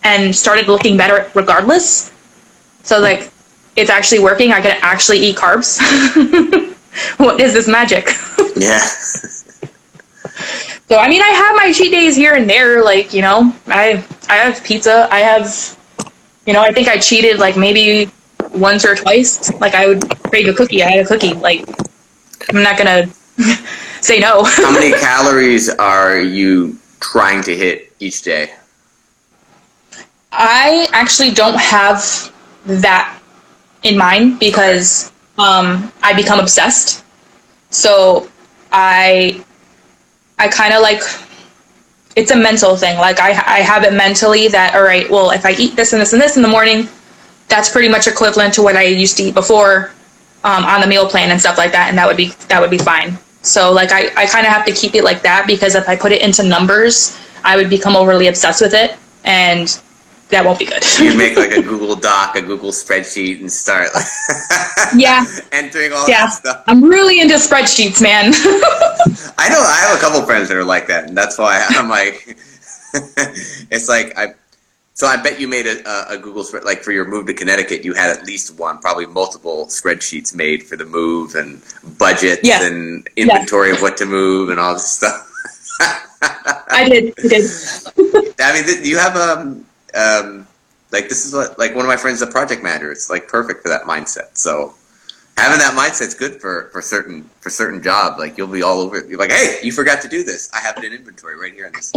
and started looking better regardless. So like, it's actually working. I can actually eat carbs. what is this magic? Yeah. So I mean, I have my cheat days here and there. Like you know, I I have pizza. I have, you know, I think I cheated like maybe once or twice. Like I would crave a cookie. I had a cookie. Like I'm not gonna say no. How many calories are you trying to hit each day? I actually don't have that in mind because um, I become obsessed. So I I kind of like it's a mental thing. Like I I have it mentally that all right, well if I eat this and this and this in the morning, that's pretty much equivalent to what I used to eat before um, on the meal plan and stuff like that, and that would be that would be fine. So like I, I kind of have to keep it like that because if I put it into numbers, I would become overly obsessed with it, and that won't be good. You make like a Google Doc, a Google spreadsheet, and start like yeah, entering all yeah. that stuff. I'm really into spreadsheets, man. I know I have a couple friends that are like that, and that's why I'm like, it's like I. So I bet you made a, a, Google spread like for your move to Connecticut. You had at least one, probably multiple spreadsheets made for the move and budgets Yes. and inventory of what to move and all this stuff. I did. I did. I mean, you have um um like this is what like one of my friends is a project manager. It's like perfect for that mindset. So having that mindset's good for for certain for certain jobs. Like you'll be all over. You're like, hey, you forgot to do this. I have it in inventory right here in this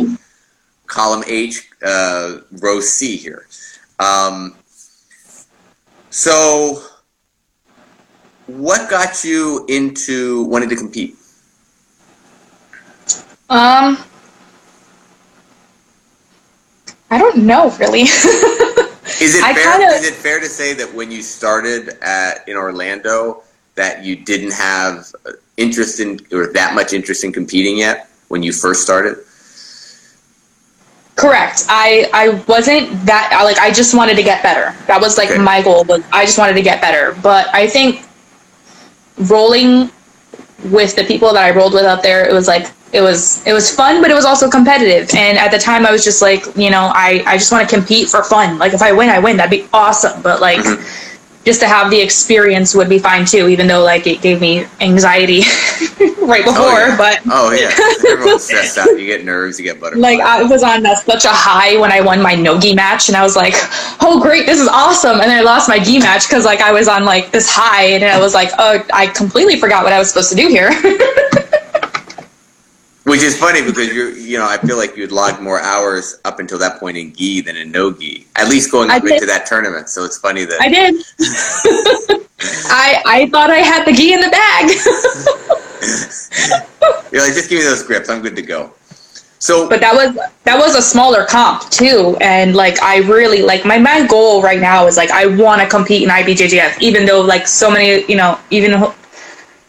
column H, uh, row C here. Um, so what got you into wanting to compete? Um, I don't know really. Is it I fair? kinda- Is it fair to say that when you started at in Orlando, that you didn't have uh, interest in or that much interest in competing yet when you first started? Correct. I I wasn't that like I just wanted to get better. That was like Okay. my goal. Was I just wanted to get better. But I think rolling with the people that I rolled with out there, it was like it was it was fun, but it was also competitive. And at the time, I was just like, you know, I I just want to compete for fun. Like if I win, I win. That'd be awesome. But like. Just to have the experience would be fine too, even though like it gave me anxiety right oh, before. oh, yeah. But oh yeah, everyone's stressed out. You get nerves. You get butterflies. like I was on a, such a high when I won my no gi match, and I was like, "Oh, great, this is awesome!" And then I lost my gi match because like I was on like this high, and I was like, "Oh, I completely forgot what I was supposed to do here." Which is funny because you you know I feel like you'd logged more hours up until that point in gi than in no gi. At least going up into that tournament. So it's funny that I did. I I thought I had the gi in the bag. you're like just give me those grips. I'm good to go. So but that was that was a smaller comp too and like i really like my my goal right now is like i want to compete in ibjjf even though like so many you know even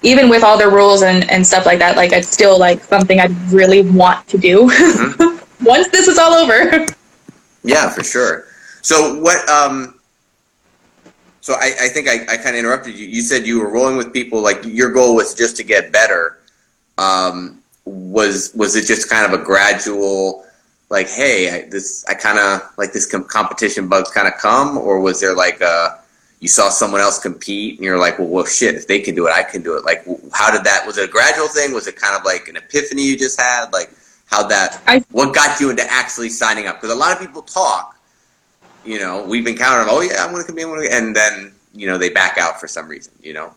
even with all the rules and and stuff like that like it's still like something i really want to do once this is all over Yeah, for sure. So what? Um, so I, I think I, I kind of interrupted you. You said you were rolling with people like your goal was just to get better. Um, was was it just kind of a gradual, like, hey, I, this I kind of like this com- competition bugs kind of come, or was there like a you saw someone else compete and you're like, well, well, shit, if they can do it, I can do it. Like, how did that? Was it a gradual thing? Was it kind of like an epiphany you just had? Like, how that? I- what got you into actually signing up? Because a lot of people talk you know, we've encountered, oh yeah, I'm going to compete, and then you know they back out for some reason, you know.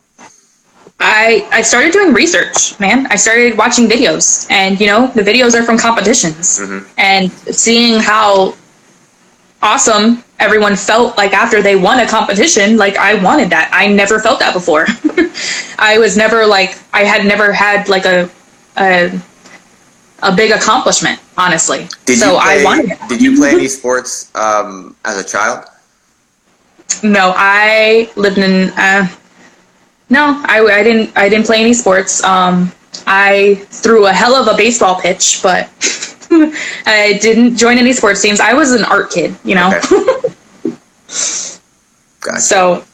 i i started doing research man i started watching videos and you know the videos are from competitions Mhm. and seeing how awesome everyone felt like after they won a competition like i wanted that. I never felt that before. I was never like i had never had like a a, a big accomplishment honestly. Did so you play, i wanted it Did you play any sports um, as a child? no i lived in uh, no I, I didn't i didn't play any sports. Um i threw a hell of a baseball pitch but i didn't join any sports teams i was an art kid you know Okay. Gotcha. So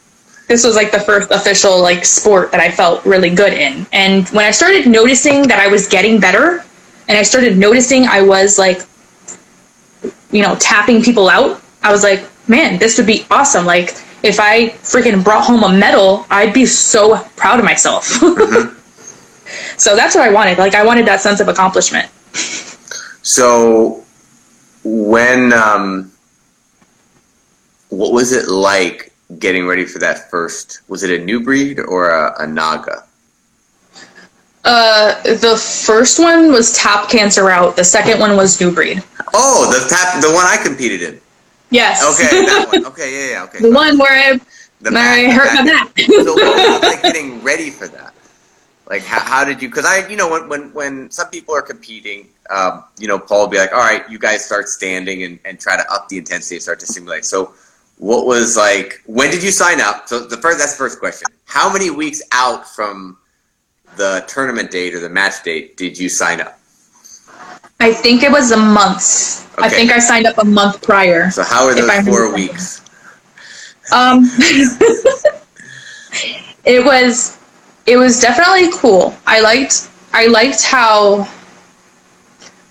this was like the first official like sport that I felt really good in. And when I started noticing that I was getting better and I started noticing I was like you know, tapping people out, I was like, man, this would be awesome. Like if I freaking brought home a medal, I'd be so proud of myself. Mm-hmm. so that's what I wanted. Like I wanted that sense of accomplishment. So when um, what was it like getting ready for that first? Was it a Newbreed or a, a NAGA? Uh, the first one was Tap Cancer Out. The second one was Newbreed. Oh, the tap, the one I competed in. Yes. Okay, that one. Okay, yeah, yeah, okay. the one where I The I back- the hurt my back- back. so what was it like getting ready for that? Like how, how did you? Because I, you know, when when when some people are competing, um, you know, Paul will be like, "All right, you guys start standing and, and try to up the intensity and start to simulate." So, what was like? When did you sign up? So the first that's the first question. How many weeks out from the tournament date or the match date did you sign up? I think it was a month. I think I signed up a month prior. So how are those four weeks? Um, it was it was definitely cool. I liked I liked how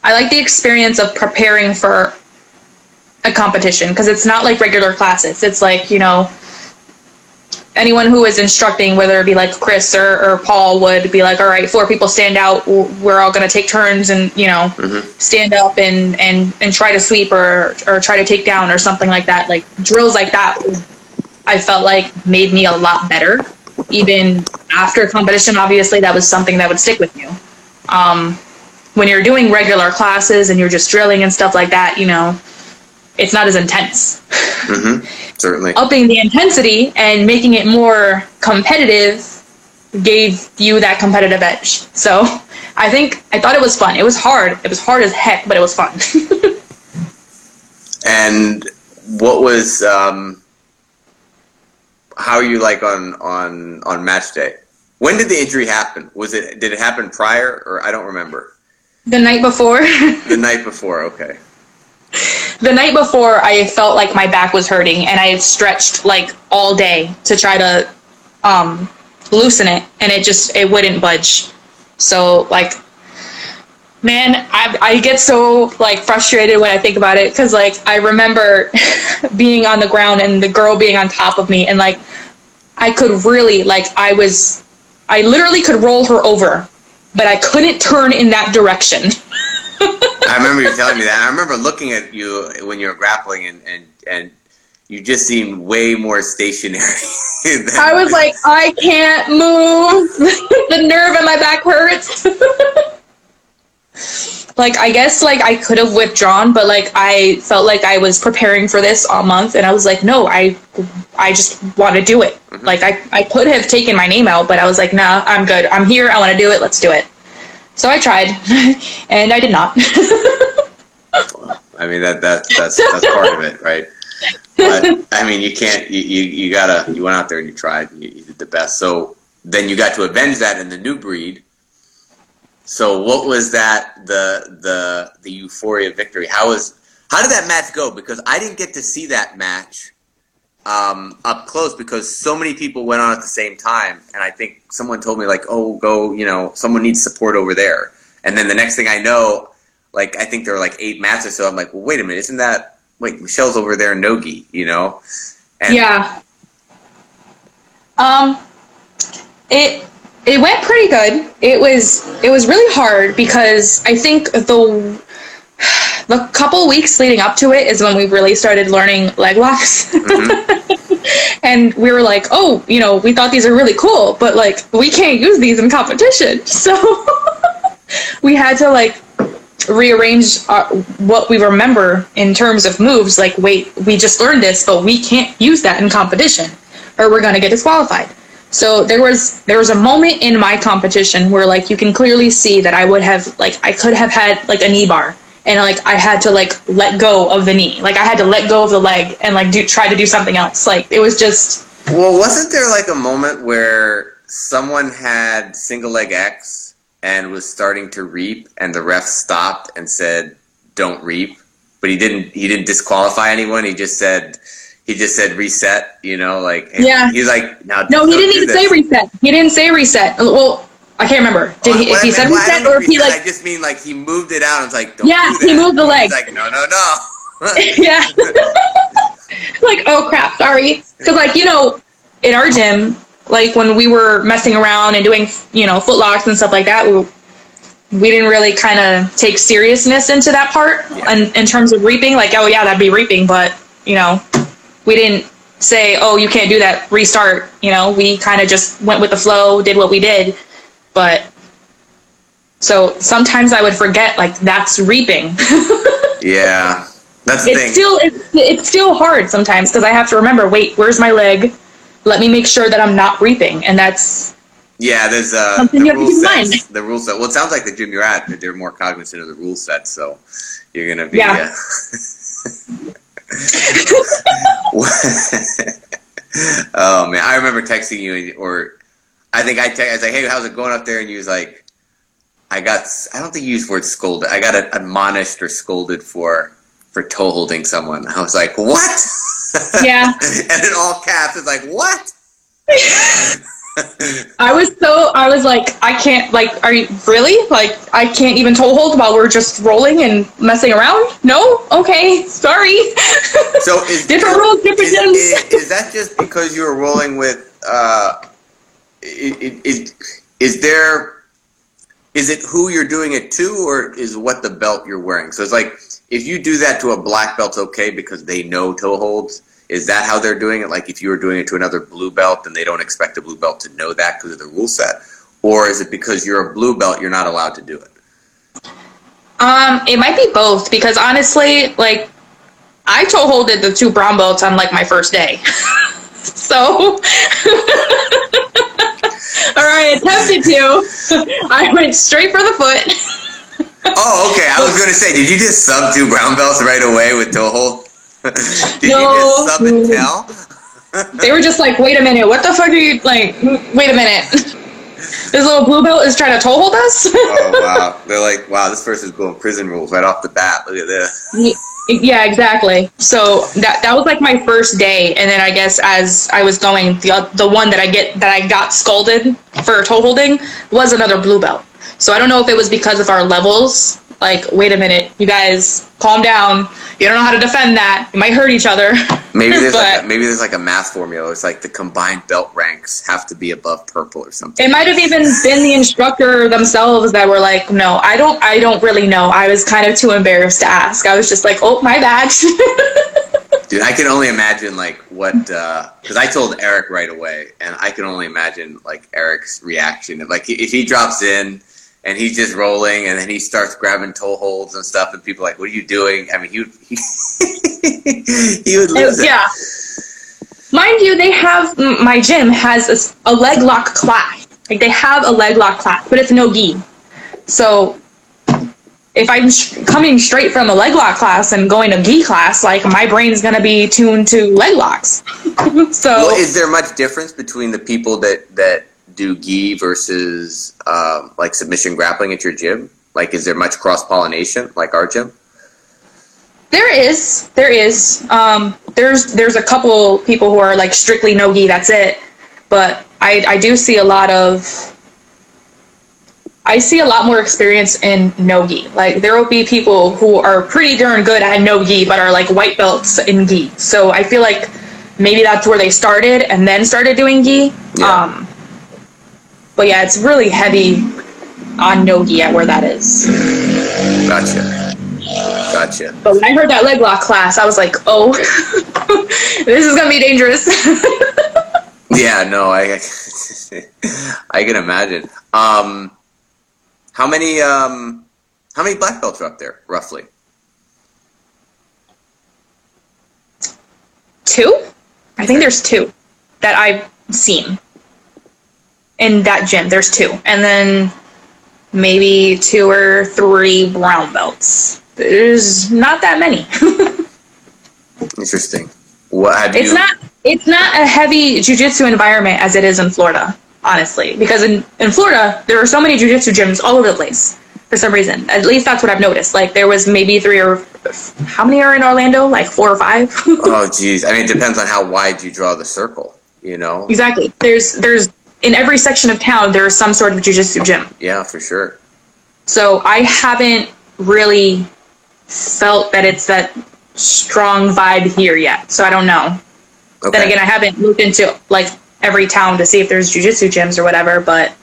I liked the experience of preparing for a competition because it's not like regular classes. It's like you know anyone who is instructing, whether it be like Chris or, or Paul, would be like, all right, four people stand out. We're all going to take turns and you know mm-hmm. stand up and and and try to sweep or or try to take down or something like that. Like drills like that I felt like made me a lot better. Even after competition, obviously, that was something that would stick with you. Um, when you're doing regular classes and you're just drilling and stuff like that, you know, it's not as intense. hmm Certainly. Upping the intensity and making it more competitive gave you that competitive edge. So I think I thought it was fun. It was hard. It was hard as heck, but it was fun. And what was um, how are you like on on on match day? When did the injury happen? Was it did it happen prior or I don't remember? the night before. The night before. Okay. the night before i felt like my back was hurting and i had stretched like all day to try to um, loosen it and it just it wouldn't budge So like, man, I, I get so like frustrated when I think about it because like I remember being on the ground and the girl being on top of me and like I could really like I was I literally could roll her over, but I couldn't turn in that direction. I remember you telling me that. I remember looking at you when you were grappling, and and and you just seemed way more stationary. I was like, I can't move. the nerve in my back hurts. Like I guess like I could have withdrawn, but like I felt like I was preparing for this all month, and I was like, no, I I just want to do it. Mm-hmm. Like I I could have taken my name out, but I was like, nah, I'm good. I'm here. I want to do it. Let's do it. So I tried, and I did not. I mean that that that's that's part of it, right? But I mean, you can't. You, you, you gotta. You went out there and you tried. And you, you did the best. So then you got to avenge that in the Newbreed. So what was that? The the the euphoria victory. How was? How did that match go? Because I didn't get to see that match um, up close because so many people went on at the same time, and I think someone told me like, "Oh, go," you know, someone needs support over there, and then the next thing I know, like I think there were like eight matches, so I'm like, "Well, wait a minute, isn't that wait Michelle's over there, Nogi?" You know? And yeah. Um, it it went pretty good. It was it was really hard because I think the the couple weeks leading up to it is when we really started learning leg locks. Mm-hmm. and we were like, oh, you know, we thought these are really cool, but like we can't use these in competition. So we had to like rearrange our, uh, what we remember in terms of moves. Like, wait, we just learned this, but we can't use that in competition or we're going to get disqualified. So there was there was a moment in my competition where like you can clearly see that I would have like I could have had like a knee bar and like I had to like let go of the knee. Like I had to let go of the leg and like do try to do something else. Like it was just Well, wasn't there like a moment where someone had single leg X and was starting to reap and the ref stopped and said don't reap, but he didn't he didn't disqualify anyone. He just said he just said reset, you know, like yeah. He's like now. No, he didn't even this. say reset. He didn't say reset. Uh, well, I can't remember. Did he? If he said reset, or if he like? I just mean like he moved it out. and was like, yeah, he moved the leg. He's like, no, no, no. yeah. like, oh crap, sorry. Because like you know, in our gym, like when we were messing around and doing you know foot locks and stuff like that, we we didn't really kind of take seriousness into that part yeah. in, in terms of reaping. Like, oh yeah, that'd be reaping, but you know, we didn't say, oh, you can't do that, restart. You know, we kind of just went with the flow, did what we did but so sometimes I would forget like that's reaping. yeah. That's the it's thing. still it's, it's still hard sometimes because I have to remember, wait, where's my leg? Let me make sure that I'm not reaping. And that's yeah, there's uh, something the you rule sets. The rule set. Well, it sounds like the gym you're at, they're more cognizant of the rule set, so you're gonna be. Yeah. Uh, oh man, I remember texting you or I think I, te- I was like, hey, how's it going up there? And you was like, I got, I don't think you used the word scolded. I got admonished or scolded for, for toe holding someone. I was like, what? Yeah. and in all caps, it's like, what? I was so I was like I can't like are you really like I can't even toe hold while we're just rolling and messing around? No, okay, sorry. So is different rules, different is, is, is, that just because you were rolling with uh, is, is there is it who you're doing it to or is what the belt you're wearing so it's like if you do that to a black belt okay because they know toe holds is that how they're doing it like if you were doing it to another blue belt and they don't expect a blue belt to know that because of the rule set or is it because you're a blue belt you're not allowed to do it um it might be both because honestly like i toe holded the two brown belts on like my first day so or I attempted to. I went straight for the foot. oh, okay. I was going to say, did you just sub two brown belts right away with toe hold? did no. you just sub and tell? they were just like, wait a minute, what the fuck are you like? Wait a minute. This little blue belt is trying to toe hold us. oh wow! They're like, wow, this person's going prison rules right off the bat. Look at this. Yeah, exactly. So that that was like my first day, and then I guess as I was going, the the one that I get that I got scolded for toe holding was another blue belt. So I don't know if it was because of our levels. Like, wait a minute, you guys, calm down. You don't know how to defend that. You might hurt each other. Maybe there's like a, maybe there's like a math formula. It's like the combined belt ranks have to be above purple or something. It might have even been the instructor themselves that were like, "No, I don't. I don't really know. I was kind of too embarrassed to ask. I was just like, oh, my bad." Dude, I can only imagine like what uh, because I told Eric right away, and I can only imagine like Eric's reaction. Like if he drops in and he's just rolling, and then he starts grabbing toe holds and stuff, and people are like, "What are you doing?" I mean, he would he, he would oh, lose it. yeah. Mind you, they have my gym has a leg lock class. Like they have a leg lock class, but it's no gi. So if I'm sh- coming straight from a leg lock class and going to gi class, like my brain's gonna be tuned to leg locks. so Well, is there much difference between the people that that do gi versus um, like submission grappling at your gym? Like, is there much cross pollination like our gym? There is, there is. Um, there's there's a couple people who are like strictly no gi. That's it. But I I do see a lot of. I see a lot more experience in no gi. Like there will be people who are pretty darn good at no gi, but are like white belts in gi. So I feel like maybe that's where they started and then started doing gi. Yeah. Um, but yeah, it's really heavy on Nogi at where that is. Gotcha. Gotcha. But when I heard that leg lock class, I was like, oh, this is gonna be dangerous. Yeah, no, I I can imagine. Um, how many um, how many black belts are up there roughly? two? I think there's two that I've seen in that gym. There's two, and then maybe two or three brown belts. There's not that many. Interesting. What have it's you? not. It's not a heavy jujitsu environment as it is in Florida, honestly. Because in, in Florida, there are so many jujitsu gyms all over the place for some reason. At least that's what I've noticed. Like there was maybe three or how many are in Orlando? Like four or five. oh, geez. I mean, it depends on how wide you draw the circle. You know. exactly. There's there's in every section of town there is some sort of jujitsu gym. Yeah, for sure. So I haven't really felt that it's that strong vibe here yet. So I don't know. Okay. Then again, I haven't looked into like every town to see if there's jujitsu gyms or whatever, but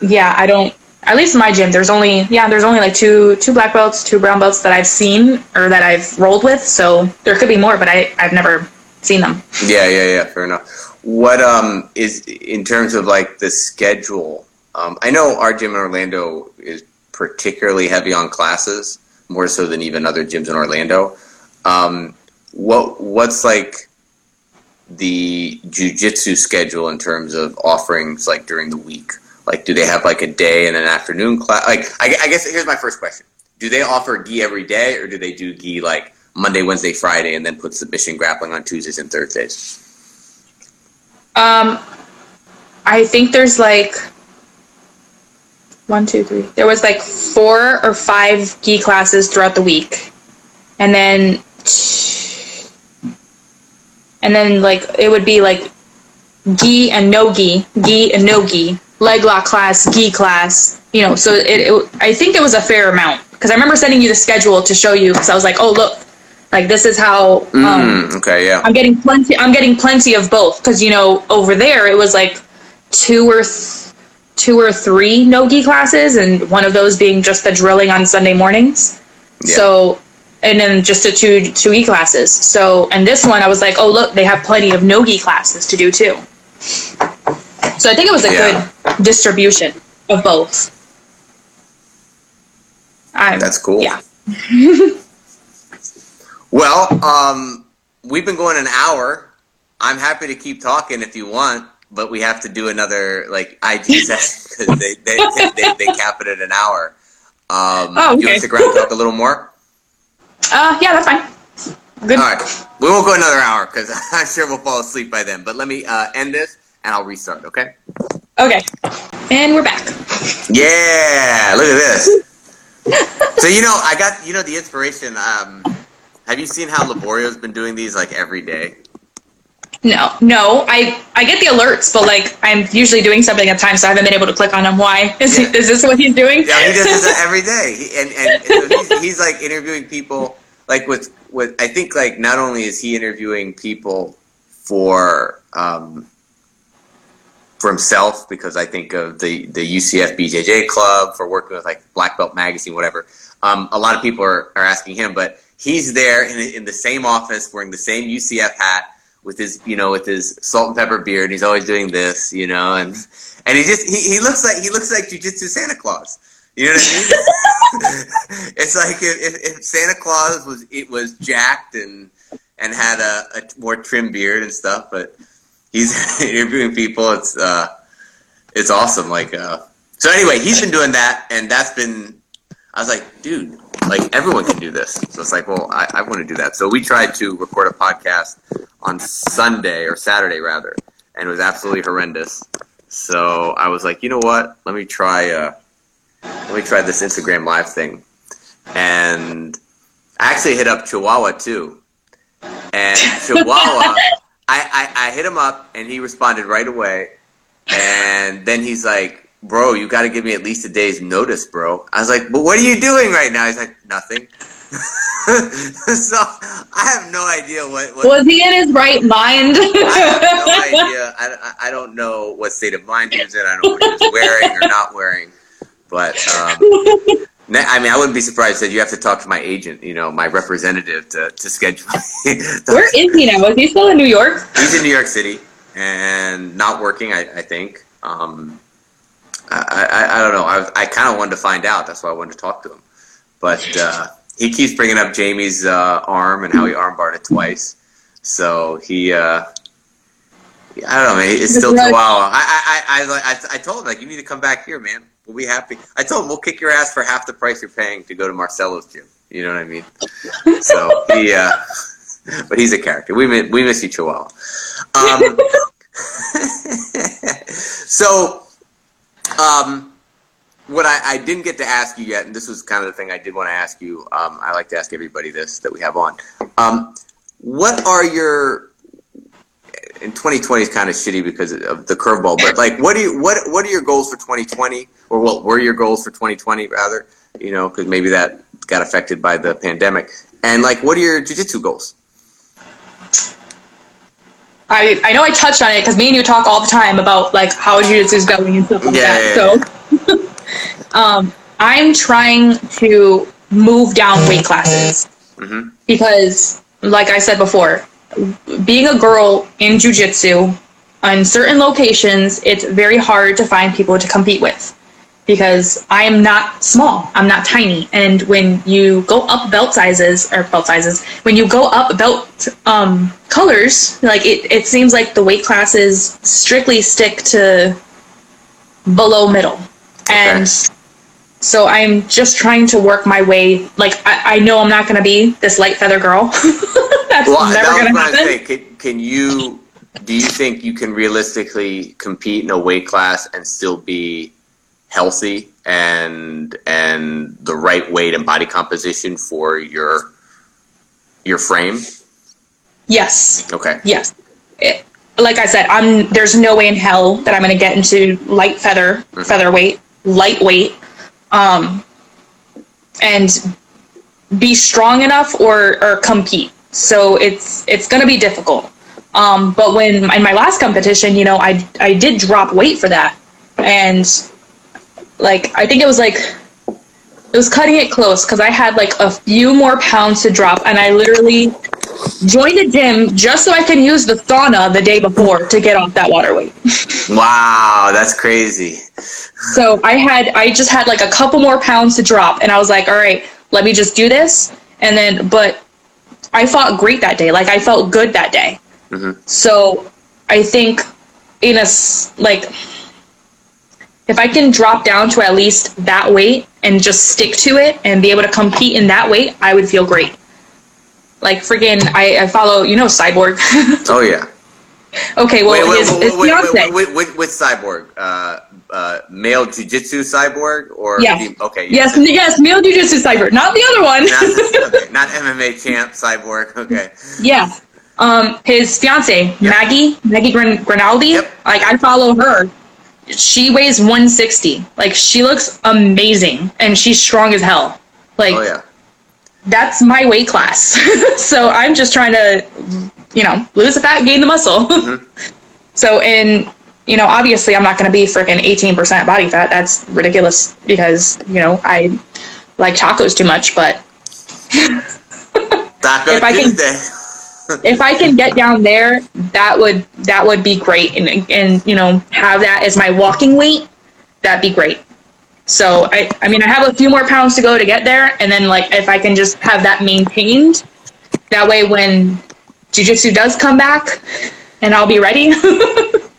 yeah, I don't. At least in my gym, there's only yeah, there's only like two two black belts, two brown belts that I've seen or that I've rolled with. So there could be more, but I I've never seen them. Yeah, yeah, yeah. Fair enough. What um is in terms of like the schedule? Um, I know our gym in Orlando is particularly heavy on classes, more so than even other gyms in Orlando. Um, what what's like the jujitsu schedule in terms of offerings like during the week? Like, do they have like a day and an afternoon class? Like, I, I guess here's my first question: Do they offer gi every day, or do they do gi like Monday, Wednesday, Friday, and then put submission grappling on Tuesdays and Thursdays? Um, I think there's like one, two, three. There was like four or five gi classes throughout the week, and then and then like it would be like gi and no gi, gi and no gi, leg lock class, gi class. You know, so it, it I think it was a fair amount because I remember sending you the schedule to show you because I was like, oh look, like this is how. Um, Mm, okay, yeah. I'm getting plenty. I'm getting plenty of both because you know over there it was like two or th- two or three no gi classes, and one of those being just the drilling on Sunday mornings. Yeah. So, and then just the two two e classes. So, and this one I was like, oh look, they have plenty of no gi classes to do too. So I think it was a Yeah. good distribution of both. I'm, That's cool. Yeah. Well, um, we've been going an hour. I'm happy to keep talking if you want, but we have to do another like IG session because they they, they they cap it at an hour. Um, Oh, Do you want to stick around and talk a little more? Uh, yeah, that's fine. Good. All right, we won't go another hour because I'm sure we'll fall asleep by then. But let me uh, end this and I'll restart. Okay? Okay. And we're back. Yeah, look at this. so you know, I got you know the inspiration. Um, have you seen how Laborio's been doing these like every day? No, no. I I get the alerts, but like I'm usually doing something at times, so I haven't been able to click on them. Why is Yeah. he, is this what he's doing? Yeah, he does this every day, he, and and, he's, he's like interviewing people. Like with with I think like not only is he interviewing people for um, for himself because I think of the the UCF BJJ club for working with like Black Belt Magazine, whatever. Um, a lot of people are, are asking him, but he's there in, in the same office wearing the same UCF hat with his you know with his salt and pepper beard. He's always doing this, you know, and and he just he, he looks like he looks like jujitsu Santa Claus. You know what I mean? it's like if, if, if Santa Claus was it was jacked and and had a, a more trim beard and stuff, but he's interviewing people. It's uh, it's awesome. Like uh, so. Anyway, he's been doing that, and that's been. I was like, dude, like everyone can do this. So it's like, well, I, I want to do that. So we tried to record a podcast on Sunday or Saturday rather, and it was absolutely horrendous. So I was like, you know what? Let me try. Uh, let me try this Instagram live thing, and I actually hit up Chihuahua too. And Chihuahua, I, I, I hit him up, and he responded right away. And then he's like, "Bro, you got to give me at least a day's notice, bro." I was like, "But what are you doing right now?" He's like, "Nothing." so I have no idea what. what Was he in his right mind? I have no idea. I, I- I don't know what state of mind he was in. I don't know what he was wearing or not wearing. But um, I mean, I wouldn't be surprised that you have to talk to my agent, you know, my representative to, to schedule. Where is he now? Is he still in New York? He's in New York City and not working. I, I think. Um, I, I, I don't know. I, I kind of wanted to find out. That's why I wanted to talk to him. But uh, he keeps bringing up Jamie's uh, arm and how he armbarred it twice. So he, uh, I don't know, man. It's still too Right. wild. I, I, I, I, I, I told him like, you need to come back here, man. We'll be happy. I told him we'll kick your ass for half the price you're paying to go to Marcelo's gym. You know what I mean? So he, uh, but he's a character. We miss, we miss you, Chihuahua. Um, so, um, what I, I didn't get to ask you yet, and this was kind of the thing I did want to ask you. Um, I like to ask everybody this that we have on. Um, what are your in 2020 is kind of shitty because of the curveball, but like, what do you what what are your goals for 2020, or what were your goals for 2020 rather? You know, because maybe that got affected by the pandemic. And like, what are your jujitsu goals? I, I know I touched on it because me and you talk all the time about like how jiu-jitsu is going and stuff like Yeah, that. so. um, I'm trying to move down weight classes. Hmm because, like I said before, being a girl in jiu-jitsu in certain locations, it's very hard to find people to compete with because I am not small. I'm not tiny. And when you go up belt sizes or belt sizes, when you go up belt um, colors, like it, it seems like the weight classes strictly stick to below middle. And so I'm just trying to work my way. Like I, I know I'm not going to be this light feather girl. That's Well, never that going to happen. Can, can you? Do you think you can realistically compete in a weight class and still be healthy and and the right weight and body composition for your your frame? Yes. Okay. Yes. It, like I said, I'm there's no way in hell that I'm going to get into light feather, Mhm. featherweight, lightweight, um, and be strong enough or or compete. So it's it's going to be difficult. Um, but when in my last competition, you know, I I did drop weight for that, and like I think it was like it was cutting it close because I had like a few more pounds to drop, and I literally joined the gym just so I can use the sauna the day before to get off that water weight. Wow, that's crazy. So I had I just had like a couple more pounds to drop and I was like, all right, let me just do this. And then but I fought great that day. Like I felt good that day. Mhm. So I think in a like if I can drop down to at least that weight and just stick to it and be able to compete in that weight, I would feel great. Like friggin' I, I follow you know Cyborg. Oh yeah. okay, well wait, his, wait, his wait, fiance. wait, wait, cyborg, uh, uh, male jujitsu cyborg, or Yes. he- okay, Yes, yes, male jujitsu Cyborg, not the other one. not, okay, not MMA champ cyborg. Okay, yeah, Um, his fiance Maggie Maggie Grin- Grindatti. Yep. Like I follow her. She weighs 160. Like she looks amazing, and she's strong as hell. Like Oh yeah. that's my weight class. so I'm just trying to, you know, lose the fat, gain the muscle. Mm-hmm. so, and, you know, obviously I'm not going to be freaking 18% body fat. That's ridiculous because, you know, I like tacos too much. But Taco If I can-. If I can get down there, that would, that would be great. And, and, you know, have that as my walking weight, that'd be great. So I, I mean, I have a few more pounds to go to get there, and then like if I can just have that maintained, that way when jujitsu does come back, and I'll be ready. but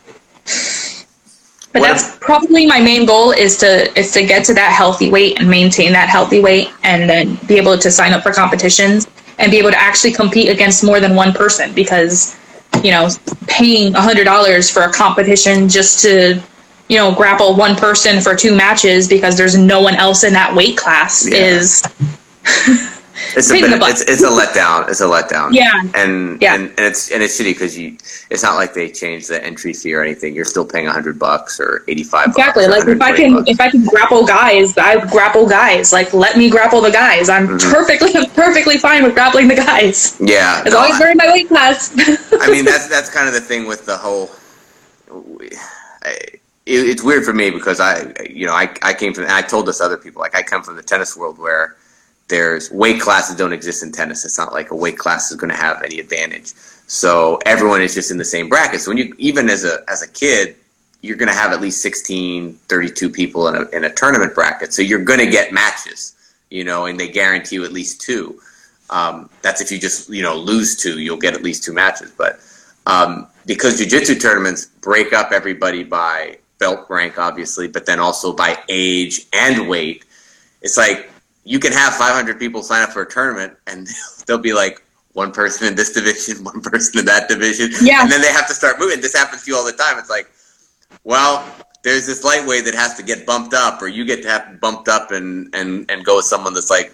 What that's probably my main goal is to is to get to that healthy weight and maintain that healthy weight, and then be able to sign up for competitions and be able to actually compete against more than one person because you know paying a hundred dollars for a competition just to you know grapple one person for two matches because there's no one else in that weight class Yeah. is It's a bit, it's, it's a letdown. It's a letdown. Yeah. And Yeah. and, and it's and it's shitty because you it's not like they changed the entry fee or anything. You're still paying hundred bucks or eighty five. exactly like if I can if I can grapple guys I grapple guys like let me grapple the guys I'm Mm-hmm. perfectly perfectly fine with grappling the guys yeah, as no, long as they're in my weight class I mean that's that's kind of the thing with the whole. I, it, it's weird for me because I you know I I came from and I told this other people like I come from the tennis world where there's weight classes don't exist in tennis. It's not like a weight class is going to have any advantage. So everyone is just in the same bracket. So when you even as a as a kid, you're going to have at least 16, 32 people in a in a tournament bracket. So you're going to get matches, you know, and they guarantee you at least two. Um, that's if you just you know lose two, you'll get at least two matches. But um, because jujitsu tournaments break up everybody by belt rank, obviously, but then also by age and weight, it's like you can have 500 people sign up for a tournament and they'll be like one person in this division, one person in that division. Yeah. And then they have to start moving. This happens to you all the time. It's like, well, there's this lightweight that has to get bumped up, or you get to have bumped up and, and, and go with someone that's like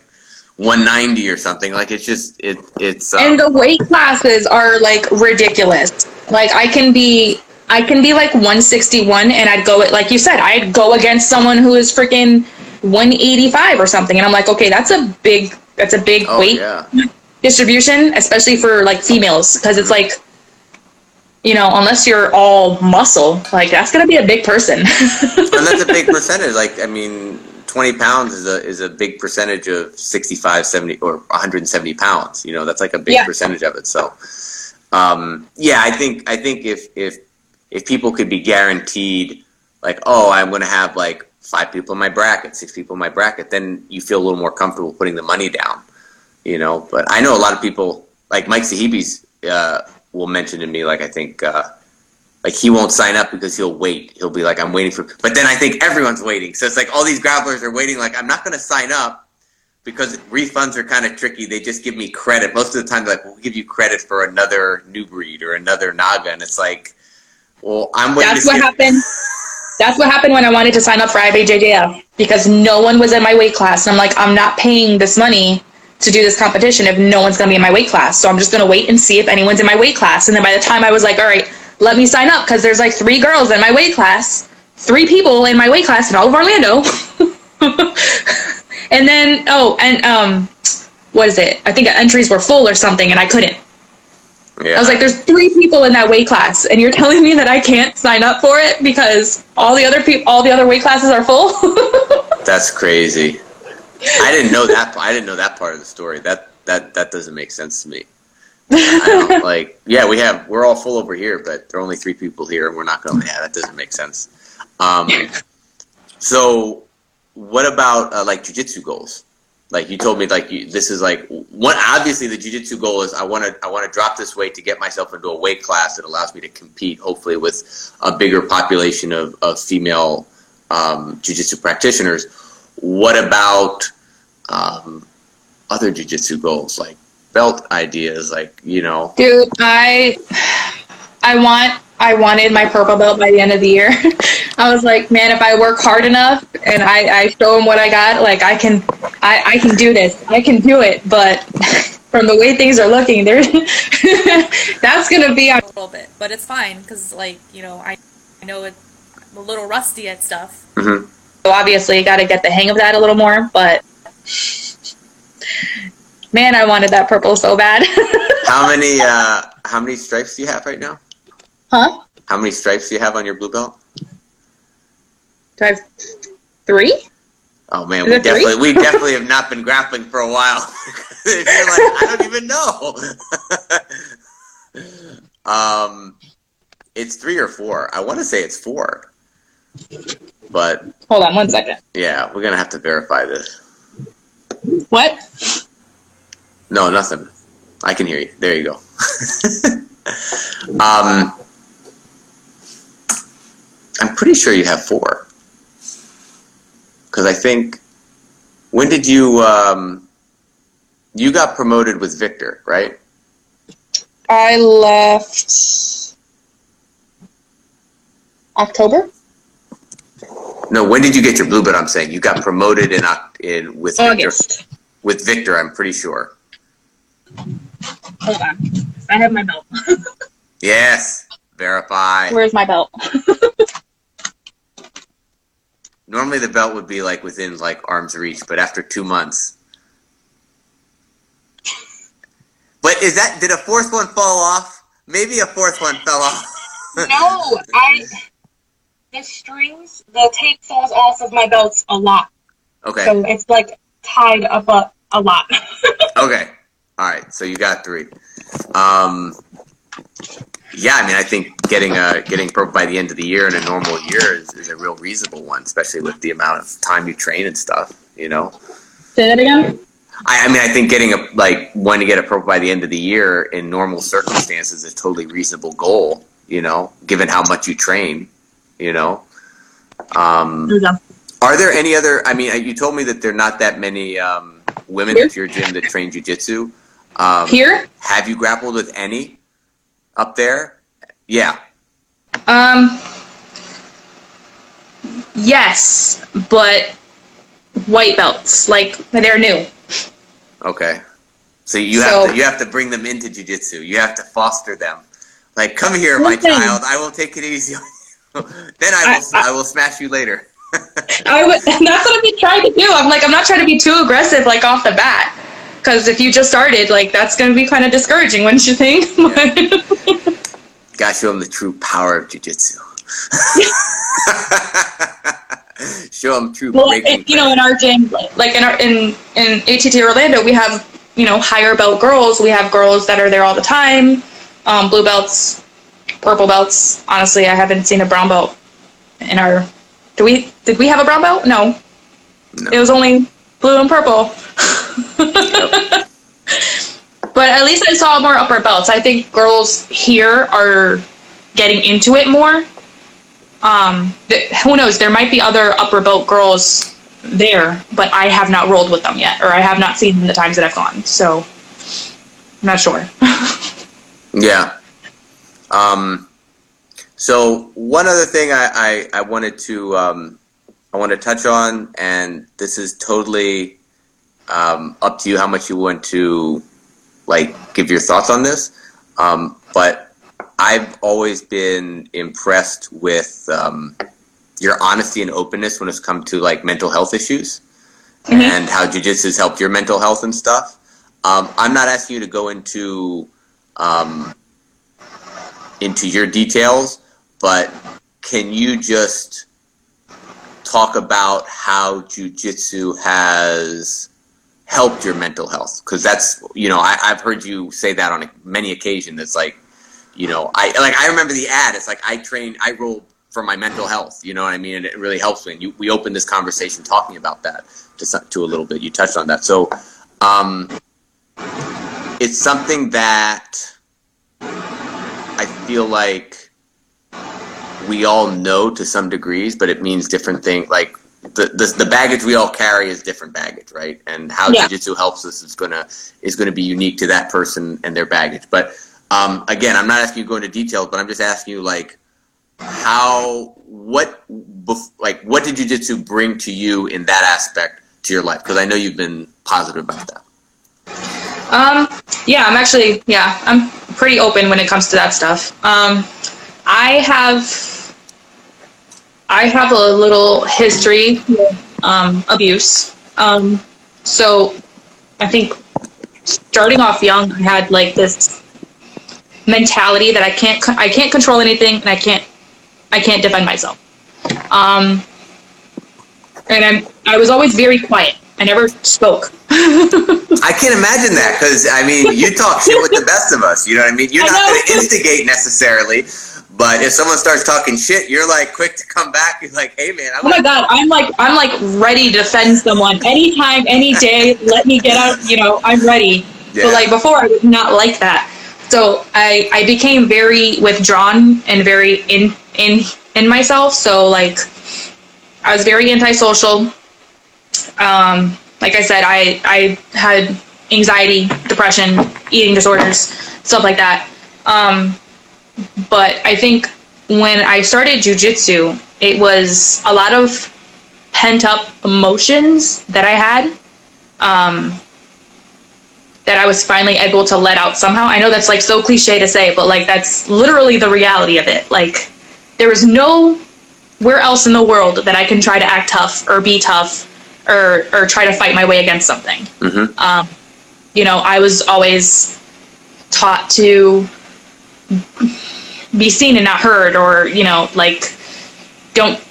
190 or something. Like it's just, it, it's, um, and the weight classes are like ridiculous like I can be I can be like 161 and I'd go it like you said I'd go against someone who is freaking 185 or something and I'm like okay that's a big that's a big oh, weight yeah. distribution especially for like females because it's like you know unless you're all muscle like that's gonna be a big person and that's a big percentage. Like, I mean, 20 pounds is a, is a big percentage of 65, 70, or 170 pounds. You know, that's like a big Yeah. percentage of it. So, um, yeah, I think, I think if, if, if people could be guaranteed, like, oh, I'm going to have like five people in my bracket, six people in my bracket, then you feel a little more comfortable putting the money down, you know. But I know a lot of people, like Mike Sahibi's, uh, will mention to me, like, I think, uh, like he won't sign up because he'll wait. He'll be like, I'm waiting for. But then I think everyone's waiting. So it's like all these grapplers are waiting. Like I'm not going to sign up because refunds are kind of tricky. They just give me credit most of the time. They're like, we'll give you credit for another Newbreed or another NAGA, and it's like, well, I'm waiting. That's what happened. That's what happened when I wanted to sign up for IBJJF because no one was in my weight class. And I'm like, I'm not paying this money to do this competition if no one's going to be in my weight class. So I'm just going to wait and see if anyone's in my weight class. And then by the time I was like, all right, let me sign up because there's like three girls in my weight class, three people in my weight class in all of Orlando. and then, oh, and um, what is it? I think entries were full or something and I couldn't. Yeah. I was like, there's three people in that weight class, and you're telling me that I can't sign up for it because all the other people, all the other weight classes are full. That's crazy. I didn't know that. I didn't know that part of the story. That that that doesn't make sense to me. Like, yeah, we have we're all full over here, but there are only three people here, and we're not going. To. Yeah, that doesn't make sense. Um, so, what about uh, like jujitsu goals? Like you told me, like you, this is like one. Obviously, the jujitsu goal is I want to I want to drop this weight to get myself into a weight class that allows me to compete, hopefully with a bigger population of of female um, jujitsu practitioners. What about um, other jujitsu goals like belt ideas? Like you know, Dude, I, I want, I wanted my purple belt by the end of the year. I was like, man, if I work hard enough and I, I show them what I got, like I can, I, I can do this. I can do it. But from the way things are looking, there that's gonna be a little bit, but it's fine because like you know I, I know it, I'm a little rusty at stuff. Mm-hmm. So obviously, got to get the hang of that a little more. But man, I wanted that purple so bad. how many uh, how many stripes do you have right now? Huh? How many stripes do you have on your blue belt? Do I have three? Oh man, we definitely we definitely have not been grappling for a while. You're like, I don't even know. um, it's three or four. I want to say it's four, but hold on one second. Yeah, we're gonna have to verify this. What? No, nothing. I can hear you. There you go. um, I'm pretty sure you have four because I think when did you um, you got promoted with Victor, right? I left October. No, when did you get your blue belt? I'm saying you got promoted in in with August. Victor. With Victor, I'm pretty sure. Hold on, I have my belt. yes, verify. Where's my belt? Normally the belt would be like within like arm's reach, but after two months. But is that did a fourth one fall off? Maybe a fourth one fell off. no, I the strings, the tape falls off of my belts a lot. Okay. So it's like tied up a, a lot. okay. All right. So you got three. Um, yeah, I mean, I think getting a getting pro by the end of the year in a normal year is, is a real reasonable one, especially with the amount of time you train and stuff. You know. Say that again. I, I mean, I think getting a like when to get a pro by the end of the year in normal circumstances is a totally reasonable goal. You know, given how much you train. You know. Um, are there any other? I mean, you told me that there are not that many um, women Here? at your gym that train jujitsu. Um, Here? Have you grappled with any? Up there? Yeah. Um. Yes, but white belts, like they're new. Okay. So you have to you have to bring them into jujitsu. You have to foster them. Like, come here, my child. I will take it easy. then I will I, I, I will smash you later. I would. That's what I've been trying to do. I'm like, I'm not trying to be too aggressive, like off the bat, because if you just started, like, that's going to be kind of discouraging, wouldn't you think? Yeah. Gotta show them the true power of jujitsu. show them true. Well, it, you know, in our gym, like in our in in ATT Orlando, we have you know higher belt girls. We have girls that are there all the time, um, blue belts, purple belts. Honestly, I haven't seen a brown belt in our. Do we? Did we have a brown belt? No. no. It was only blue and purple. But at least I saw more upper belts. I think girls here are getting into it more. Um, th- who knows? There might be other upper belt girls there, but I have not rolled with them yet, or I have not seen them the times that I've gone. So I'm not sure. yeah. Um, so one other thing I, I, I wanted to um, I want to touch on, and this is totally um, up to you how much you want to like give your thoughts on this. Um, but I've always been impressed with um, your honesty and openness when it's come to like mental health issues mm-hmm. and how jujitsu has helped your mental health and stuff. Um, I'm not asking you to go into um, into your details, but can you just talk about how jujitsu has helped your mental health? Because that's you know I, have heard you say that on many occasions. It's like you know i like i remember the ad. It's like i train i roll for my mental health. You know what i mean? And it really helps me and you, we opened this conversation talking about that to, to a little bit. You touched on that. So um, it's something that i feel like we all know to some degrees but it means different things like the, the, the baggage we all carry is different baggage, right? And how yeah. jujitsu helps us is gonna is gonna be unique to that person and their baggage. But um, again, I'm not asking you to go into details, but I'm just asking you like how what like what did jujitsu bring to you in that aspect to your life? Because I know you've been positive about that. Um, yeah, I'm actually, yeah, I'm pretty open when it comes to that stuff. Um, I have, I have a little history um, abuse. Um, so I think starting off young, I had like this mentality that I can't, I can't control anything, and I can't, I can't defend myself. Um, and I'm, I was always very quiet. I never spoke. I can't imagine that because I mean, you talk shit with the best of us. You know what I mean? You're I not going to instigate necessarily, but if someone starts talking shit, you're like quick to come back. You're like, hey man, I'm Oh my god, I'm like I'm like ready to defend someone anytime, any day. Let me get out. You know, I'm ready. Yeah. But like before, I was not like that. So I I became very withdrawn and very in in in myself. So like I was very antisocial. Um, like I said, I I had anxiety, depression, eating disorders, stuff like that. Um, but I think when I started jujitsu, it was a lot of pent up emotions that I had um, that I was finally able to let out somehow. I know that's like so cliche to say, but like that's literally the reality of it. Like there is no where else in the world that I can try to act tough or be tough or or try to fight my way against something. Mhm. Um, you know, I was always taught to be seen and not heard or you know like don't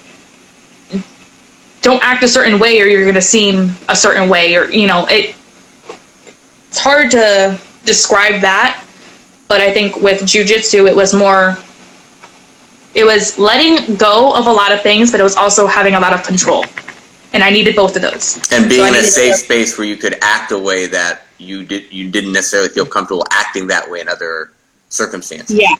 don't act a certain way or you're going to seem a certain way or you know it it's hard to describe that but i think with jujitsu it was more it was letting go of a lot of things but it was also having a lot of control and i needed both of those and being So in a safe to- space where you could act a way that you did you didn't necessarily feel comfortable acting that way in other circumstances. Yeah.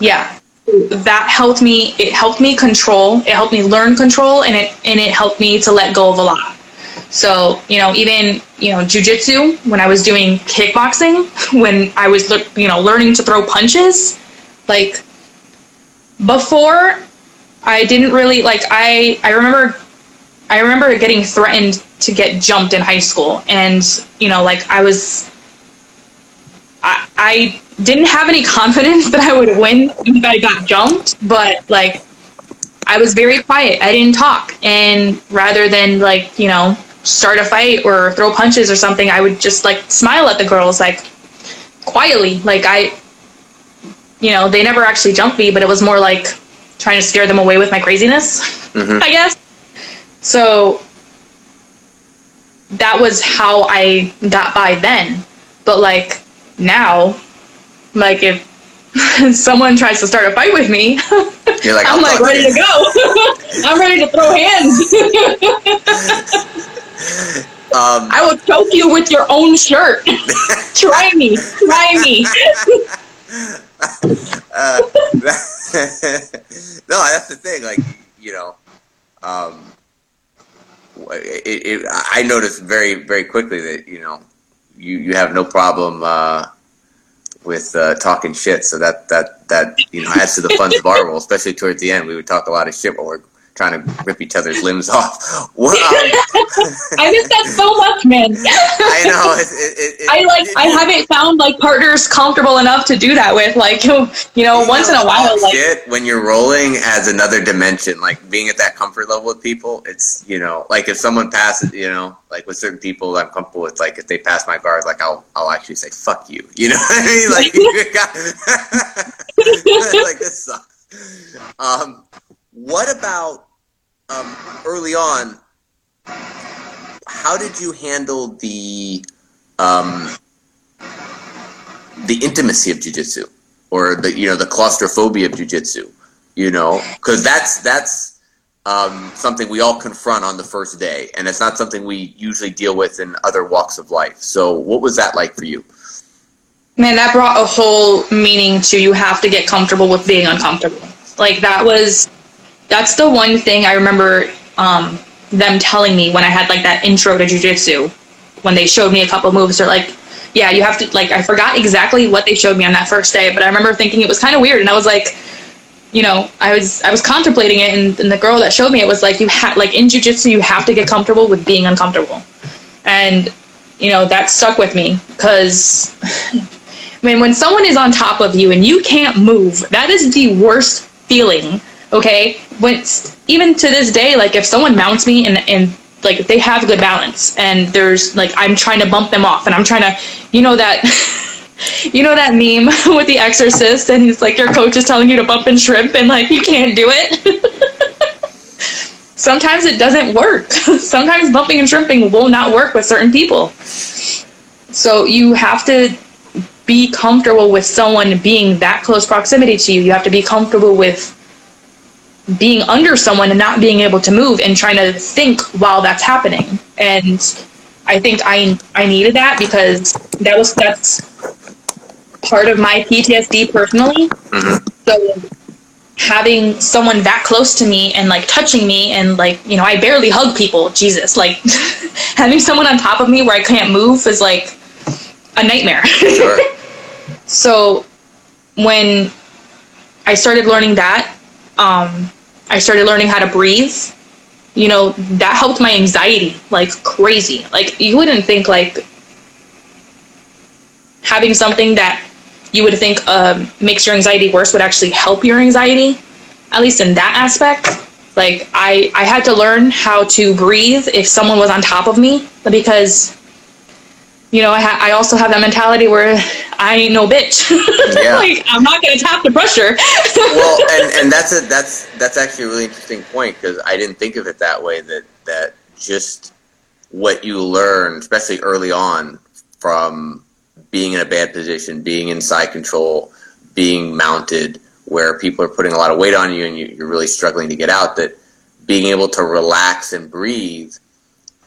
Yeah. That helped me it helped me control, it helped me learn control and it and it helped me to let go of a lot. So, you know, even, you know, jujitsu, when I was doing kickboxing, when I was you know, learning to throw punches, like before I didn't really like I I remember I remember getting threatened to get jumped in high school and, you know, like I was I, I didn't have any confidence that I would win if I got jumped, but like I was very quiet. I didn't talk. And rather than like, you know, start a fight or throw punches or something, I would just like smile at the girls like quietly. Like I you know, they never actually jumped me, but it was more like trying to scare them away with my craziness, Mhm. I guess. So that was how I got by then. But like now, like if someone tries to start a fight with me, You're like, I'm I'll like ready to go. I'm ready to throw hands. Um, I will choke you with your own shirt. Try me. Try me. uh, no, that's the thing. Like, you know, um, it, it, I noticed very, very quickly that you know, you you have no problem uh, with uh, talking shit. So that that that you know adds to the fun of our roll, especially towards the end. We would talk a lot of shit while we're trying to rip each other's limbs off. What, um, I miss that so much, man. I know. It, it, it, I like I haven't found like partners comfortable enough to do that with. Like you you know, once in a while, like shit when you're rolling adds another dimension. Like being at that comfort level with people, it's you know, like if someone passes, you know, like with certain people I'm comfortable with, like if they pass my guard, like I'll I'll actually say fuck you. You know what I mean? Like, got, like this sucks. Um, what about um, early on? How did you handle the um, the intimacy of jujitsu? or the you know the claustrophobia of jujitsu, you know, because that's that's um, something we all confront on the first day, and it's not something we usually deal with in other walks of life. So, what was that like for you? man, that brought a whole meaning to you have to get comfortable with being uncomfortable. Like that was that's the one thing I remember um, them telling me when I had like that intro to jujitsu. When they showed me a couple moves, they're like, "Yeah, you have to." Like, I forgot exactly what they showed me on that first day, but I remember thinking it was kind of weird, and I was like, you know, I was I was contemplating it, and, and the girl that showed me it was like, you have like in jujitsu, you have to get comfortable with being uncomfortable, and you know, that stuck with me because I mean, when someone is on top of you and you can't move, that is the worst feeling. Okay, when even to this day, like if someone mounts me and and like they have good balance and there's like I'm trying to bump them off and I'm trying to, you know that. you know that meme with the exorcist and he's like your coach is telling you to bump and shrimp and like you can't do it? Sometimes it doesn't work. Sometimes bumping and shrimping will not work with certain people. So you have to be comfortable with someone being that close proximity to you. You have to be comfortable with being under someone and not being able to move and trying to think while that's happening and i think i i needed that because that was that's part of my PTSD personally. So having someone that close to me and like touching me and like you know I barely hug people. Jesus, like having someone on top of me where I can't move is like a nightmare. Sure. so when I started learning that, um, I started learning how to breathe. You know that helped my anxiety like crazy. Like you wouldn't think like having something that you would think um, makes your anxiety worse would actually help your anxiety, at least in that aspect. Like I, I had to learn how to breathe if someone was on top of me because, you know, I, ha- I also have that mentality where I ain't no bitch. Yeah. like I'm not gonna tap the pressure. well, and, and that's a that's that's actually a really interesting point because I didn't think of it that way. That that just what you learn, especially early on, from being in a bad position, being inside control, being mounted, where people are putting a lot of weight on you and you- you're really struggling to get out. That being able to relax and breathe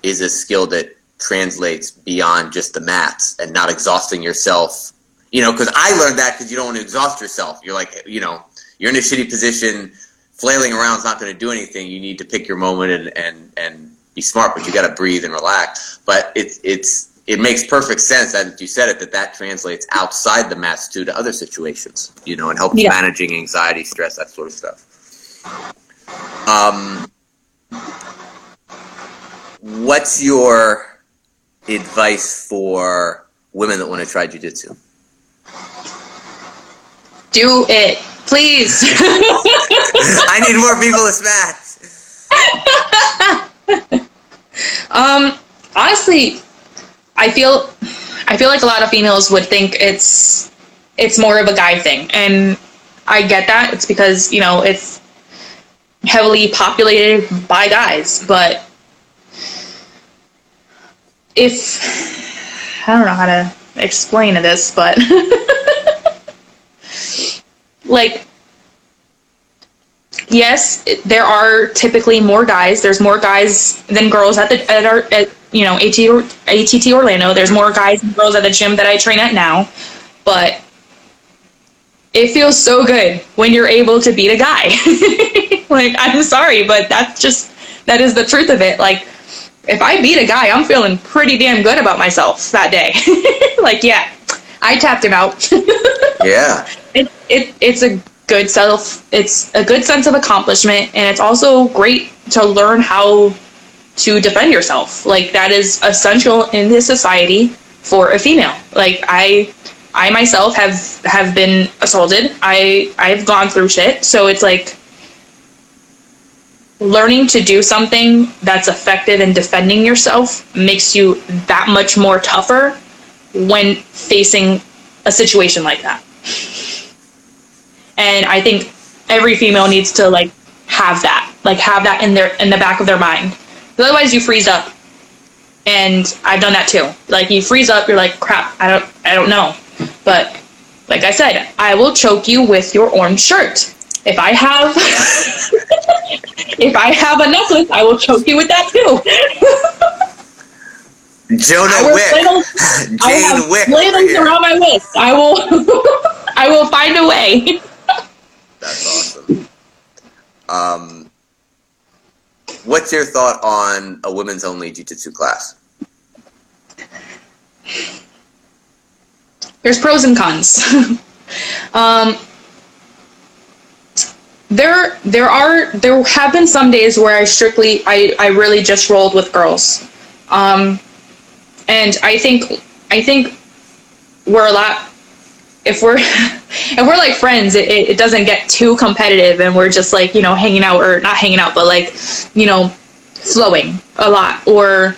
is a skill that translates beyond just the mats and not exhausting yourself. You know, because I learned that because you don't want to exhaust yourself. You're like, you know, you're in a shitty position. Flailing around is not going to do anything. You need to pick your moment and and and be smart, but you got to breathe and relax. But it's it's it makes perfect sense that you said it that that translates outside the mats too to other situations. You know, and helps Yeah. managing anxiety, stress, that sort of stuff. Um, what's your advice for women that want to try jujitsu? Do it, please. I need more people to smash. Um, honestly, I feel I feel like a lot of females would think it's it's more of a guy thing, and I get that. It's because you know it's heavily populated by guys, but if I don't know how to explain this, but like yes, there are typically more guys. There's more guys than girls at the at our at you know AT ATT Orlando. There's more guys and girls at the gym that I train at now, but it feels so good when you're able to beat a guy. like I'm sorry, but that's just that is the truth of it. Like if I beat a guy, I'm feeling pretty damn good about myself that day. like yeah, I tapped him out. Yeah. it, it it's a good self it's a good sense of accomplishment and it's also great to learn how to defend yourself like that is essential in this society for a female like i i myself have have been assaulted i i've gone through shit so it's like learning to do something that's effective in defending yourself makes you that much more tougher when facing a situation like that and I think every female needs to like have that, like have that in their in the back of their mind. Otherwise, you freeze up, and I've done that too. Like you freeze up, you're like, crap, I don't, I don't know. But like I said, I will choke you with your orange shirt. If I have, if I have a necklace, I will choke you with that too. I John Wick. flannel- I will Jane have Wick. flannels around my waist. I will, I will find a way. That's awesome. Um, what's your thought on a women's only jiu-jitsu class? there's pros and cons. um, there, there are, there have been some days where I strictly, I, I really just rolled with girls, um, and I think I think we're a lot. If we're if we're like friends, it, it doesn't get too competitive, and we're just like you know hanging out or not hanging out, but like you know flowing a lot or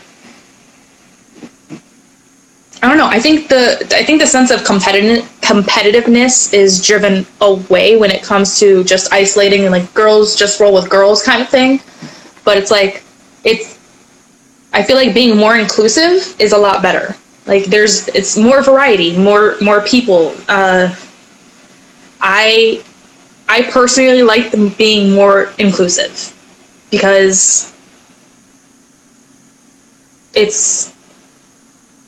I don't know. I think the I think the sense of competitive competitiveness is driven away when it comes to just isolating and like girls just roll with girls kind of thing. But it's like it's I feel like being more inclusive is a lot better. Like there's it's more variety, more more people. Uh, I I personally like them being more inclusive because it's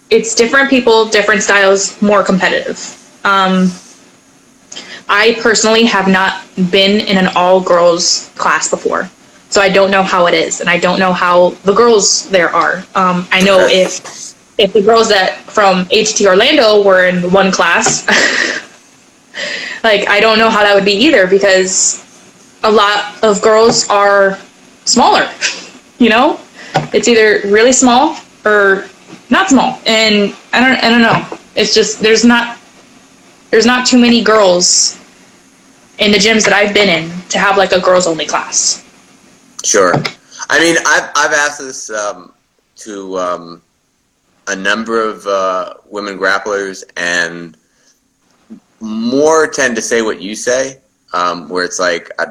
it's different people, different styles, more competitive. Um, I personally have not been in an all girls class before, so I don't know how it is, and I don't know how the girls there are. Um, I know if if the girls that from ATT Orlando were in one class, like I don't know how that would be either because a lot of girls are smaller. You know, it's either really small or not small. And I don't I don't know. It's just there's not there's not too many girls in the gyms that I've been in to have like a girls only class. Sure. I mean, I've I've asked this um, to um, a number of uh, women grapplers, and more tend to say what you say, um, where it's like, I,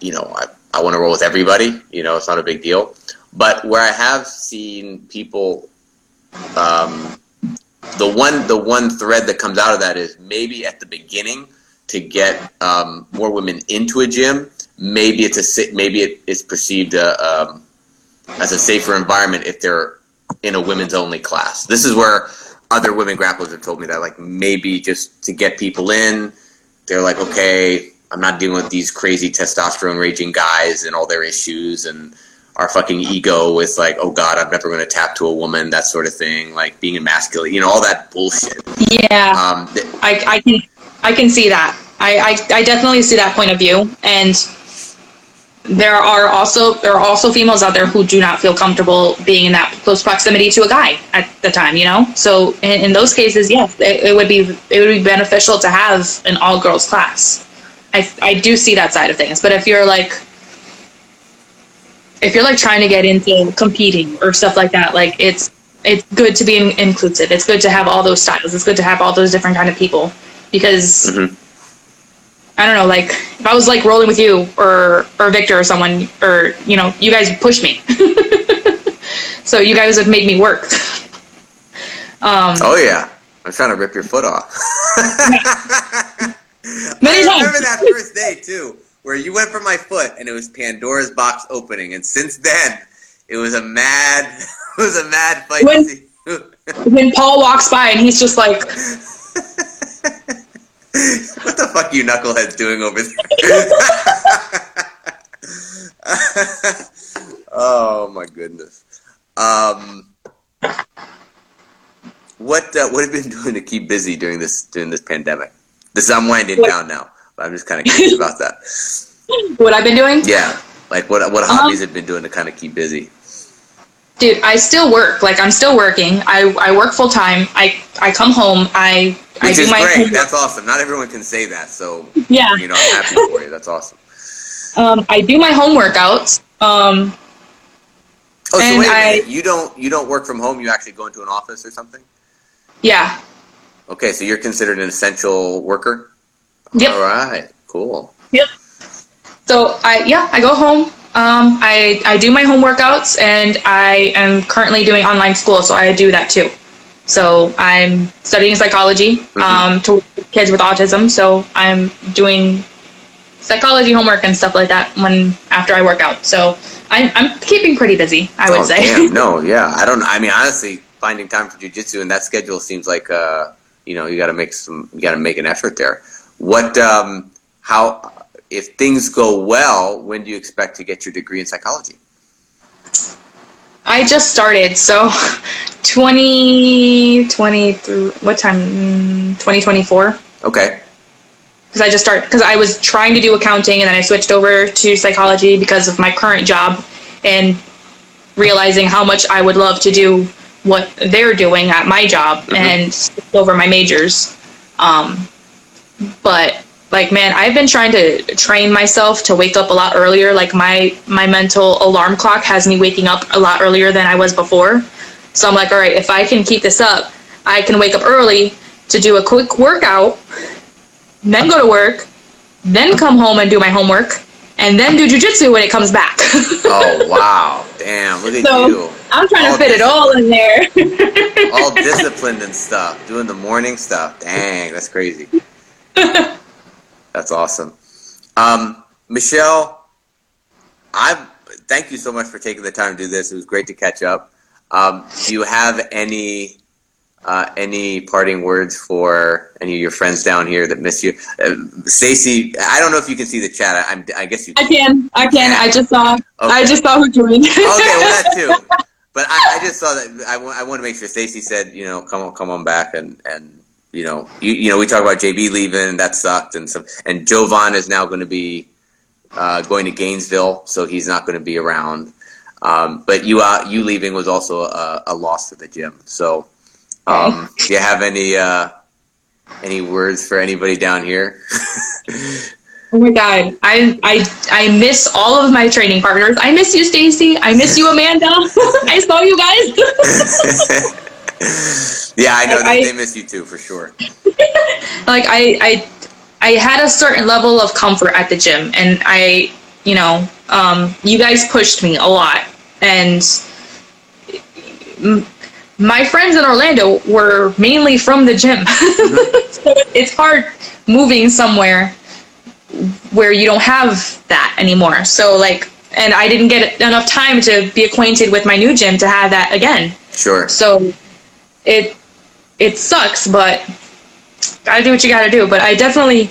you know, I, I want to roll with everybody. You know, it's not a big deal. But where I have seen people um, the one the one thread that comes out of that is maybe at the beginning to get um, more women into a gym. Maybe it's a maybe it is perceived uh, um, as a safer environment if they're in a women's only class. This is where other women grapplers have told me that like maybe just to get people in, they're like okay, I'm not dealing with these crazy testosterone raging guys and all their issues and our fucking ego with like, oh god, I'm never going to tap to a woman, that sort of thing, like being emasculate, you know, all that bullshit. Yeah, um, th- I, I can I can see that. I, I I definitely see that point of view, and there are also there are also females out there who do not feel comfortable being in that close proximity to a guy at the time, you know. So in, in those cases, yes, it, it would be it would be beneficial to have an all girls class. I I do see that side of things, but if you're like if you're like trying to get into competing or stuff like that, like it's it's good to be in- inclusive. It's good to have all those styles. It's good to have all those different kind of people because mm-hmm. I don't know, like if I was like rolling with you or or Victor or someone or you know, you guys pushed me. so you guys have made me work. um, oh yeah, I'm trying to rip your foot off. Many I remember that first day too where you went for my foot and it was Pandora's box opening, and since then it was a mad, it was a mad fight. When, when Paul walks by and he's just like, "What the fuck, you knuckleheads doing over there?" oh my goodness. Um, what uh, what have you been doing to keep busy during this during this pandemic? This I'm winding down now. I'm just kind of curious about that. What I've been doing? Yeah, like what what um, hobbies have been doing to kind of keep busy? Dude, I still work. Like I'm still working. I, I work full time. I I come home. I Which I do my great. Homework. That's awesome. Not everyone can say that. So yeah, you know, I'm happy for you. That's awesome. Um, I do my home workouts. Um, oh, so wait a minute. You don't you don't work from home. You actually go into an office or something? Yeah. Okay, so you're considered an essential worker. Yep. All right. Cool. Yep. So I yeah I go home. Um, I I do my home workouts and I am currently doing online school, so I do that too. So I'm studying psychology mm-hmm. um, to kids with autism. So I'm doing psychology homework and stuff like that when after I work out. So I'm I'm keeping pretty busy. I would oh, say. Damn. No, yeah. I don't. I mean, honestly, finding time for jujitsu and that schedule seems like uh, you know you got to make some you got to make an effort there. What, um, how, if things go well, when do you expect to get your degree in psychology? I just started, so 2020 through what time? 2024. Okay. Because I just started, because I was trying to do accounting and then I switched over to psychology because of my current job and realizing how much I would love to do what they're doing at my job and over my majors. Um, but like man, I've been trying to train myself to wake up a lot earlier. Like my my mental alarm clock has me waking up a lot earlier than I was before. So I'm like, all right, if I can keep this up, I can wake up early to do a quick workout, then go to work, then come home and do my homework, and then do jujitsu when it comes back. Oh wow, damn! Look at So- you, I'm trying All to fit it all in there. all disciplined and stuff, doing the morning stuff. Dang, that's crazy. That's awesome. Um, Michelle, I thank you so much for taking the time to do this. It was great to catch up. Um, do you have any uh, any parting words for any of your friends down here that miss you? Uh, Stacy, I don't know if you can see the chat. I, I'm, I guess you. I can, I can. I just saw, I just saw who joined. okay, well that too. But I, I just saw that. I, wa- I want to make sure. Stacy said, you know, come on, come on back, and and you know, you you know, we talk about JB leaving. That sucked, and some. And Jovan is now going to be uh, going to Gainesville, so he's not going to be around. Um, but you uh, you leaving was also a, a loss to the gym. So, um, do you have any uh, any words for anybody down here? Oh my god, I I I miss all of my training partners. I miss you, Stacy. I miss you, Amanda. I saw you guys. yeah, I know I- that they miss you too, for sure. like I I I had a certain level of comfort at the gym, and I you know um, you guys pushed me a lot, and my friends in Orlando were mainly from the gym, so it's hard moving somewhere where you don't have that anymore. So like, and I didn't get enough time to be acquainted with my new gym to have that again. Sure. So it it sucks, but gotta do what you gotta do. But I definitely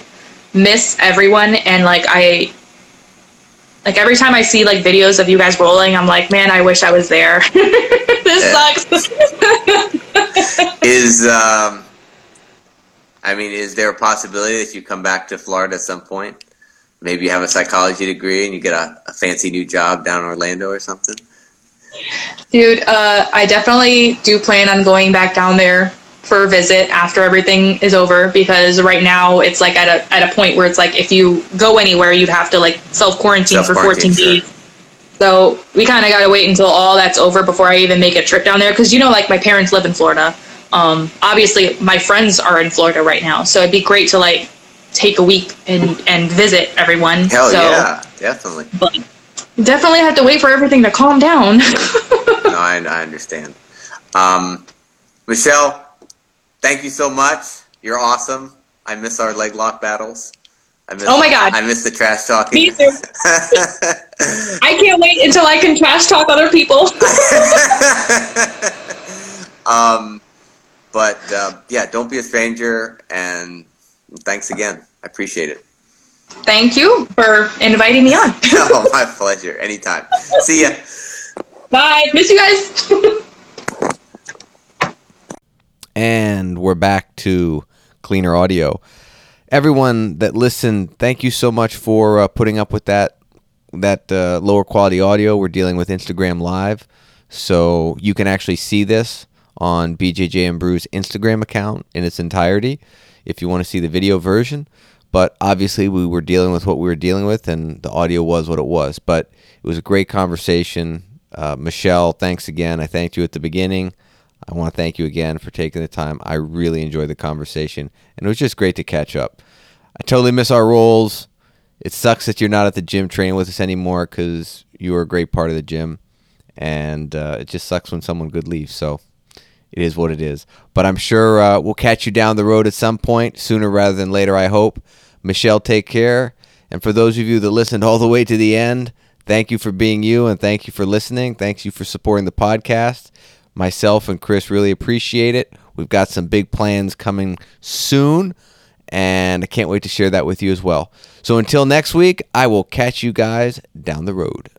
miss everyone and like I like every time I see like videos of you guys rolling, I'm like, man, I wish I was there. this sucks. Is um, I mean, is there a possibility that you come back to Florida at some point? Maybe you have a psychology degree and you get a, a fancy new job down in Orlando or something. Dude, uh, I definitely do plan on going back down there for a visit after everything is over because right now it's like at a at a point where it's like if you go anywhere you'd have to like self quarantine for 14 Self-quarantine, sure. days. So we kind of got to wait until all that's over before I even make a trip down there because you know like my parents live in Florida. Um, obviously my friends are in Florida right now, so it'd be great to like take a week and and visit everyone. Hell so, yeah, definitely. But definitely have to wait for everything to calm down. No, I, I understand. Um, Michelle, thank you so much. You're awesome. I miss our leg lock battles. I miss, Oh my God. I miss the trash talking. Me too. I can't wait until I can trash talk other people. um, but uh, yeah, don't be a stranger, and thanks again. I appreciate it. Thank you for inviting me on. oh, my pleasure. Anytime. See ya. Bye. Miss you guys. And we're back to cleaner audio. Everyone that listened, thank you so much for uh, putting up with that that uh, lower quality audio. We're dealing with Instagram Live, so you can actually see this on BJJ and Brew's Instagram account in its entirety if you want to see the video version. But obviously, we were dealing with what we were dealing with, and the audio was what it was. But it was a great conversation. Uh, Michelle, thanks again. I thanked you at the beginning. I want to thank you again for taking the time. I really enjoyed the conversation, and it was just great to catch up. I totally miss our rolls. It sucks that you're not at the gym training with us anymore because you were a great part of the gym, and uh, it just sucks when someone good leaves. So it is what it is. But I'm sure uh, we'll catch you down the road at some point, sooner rather than later, I hope. Michelle, take care. And for those of you that listened all the way to the end, thank you for being you and thank you for listening. Thanks you for supporting the podcast. Myself and Chris really appreciate it. We've got some big plans coming soon, and I can't wait to share that with you as well. So until next week, I will catch you guys down the road.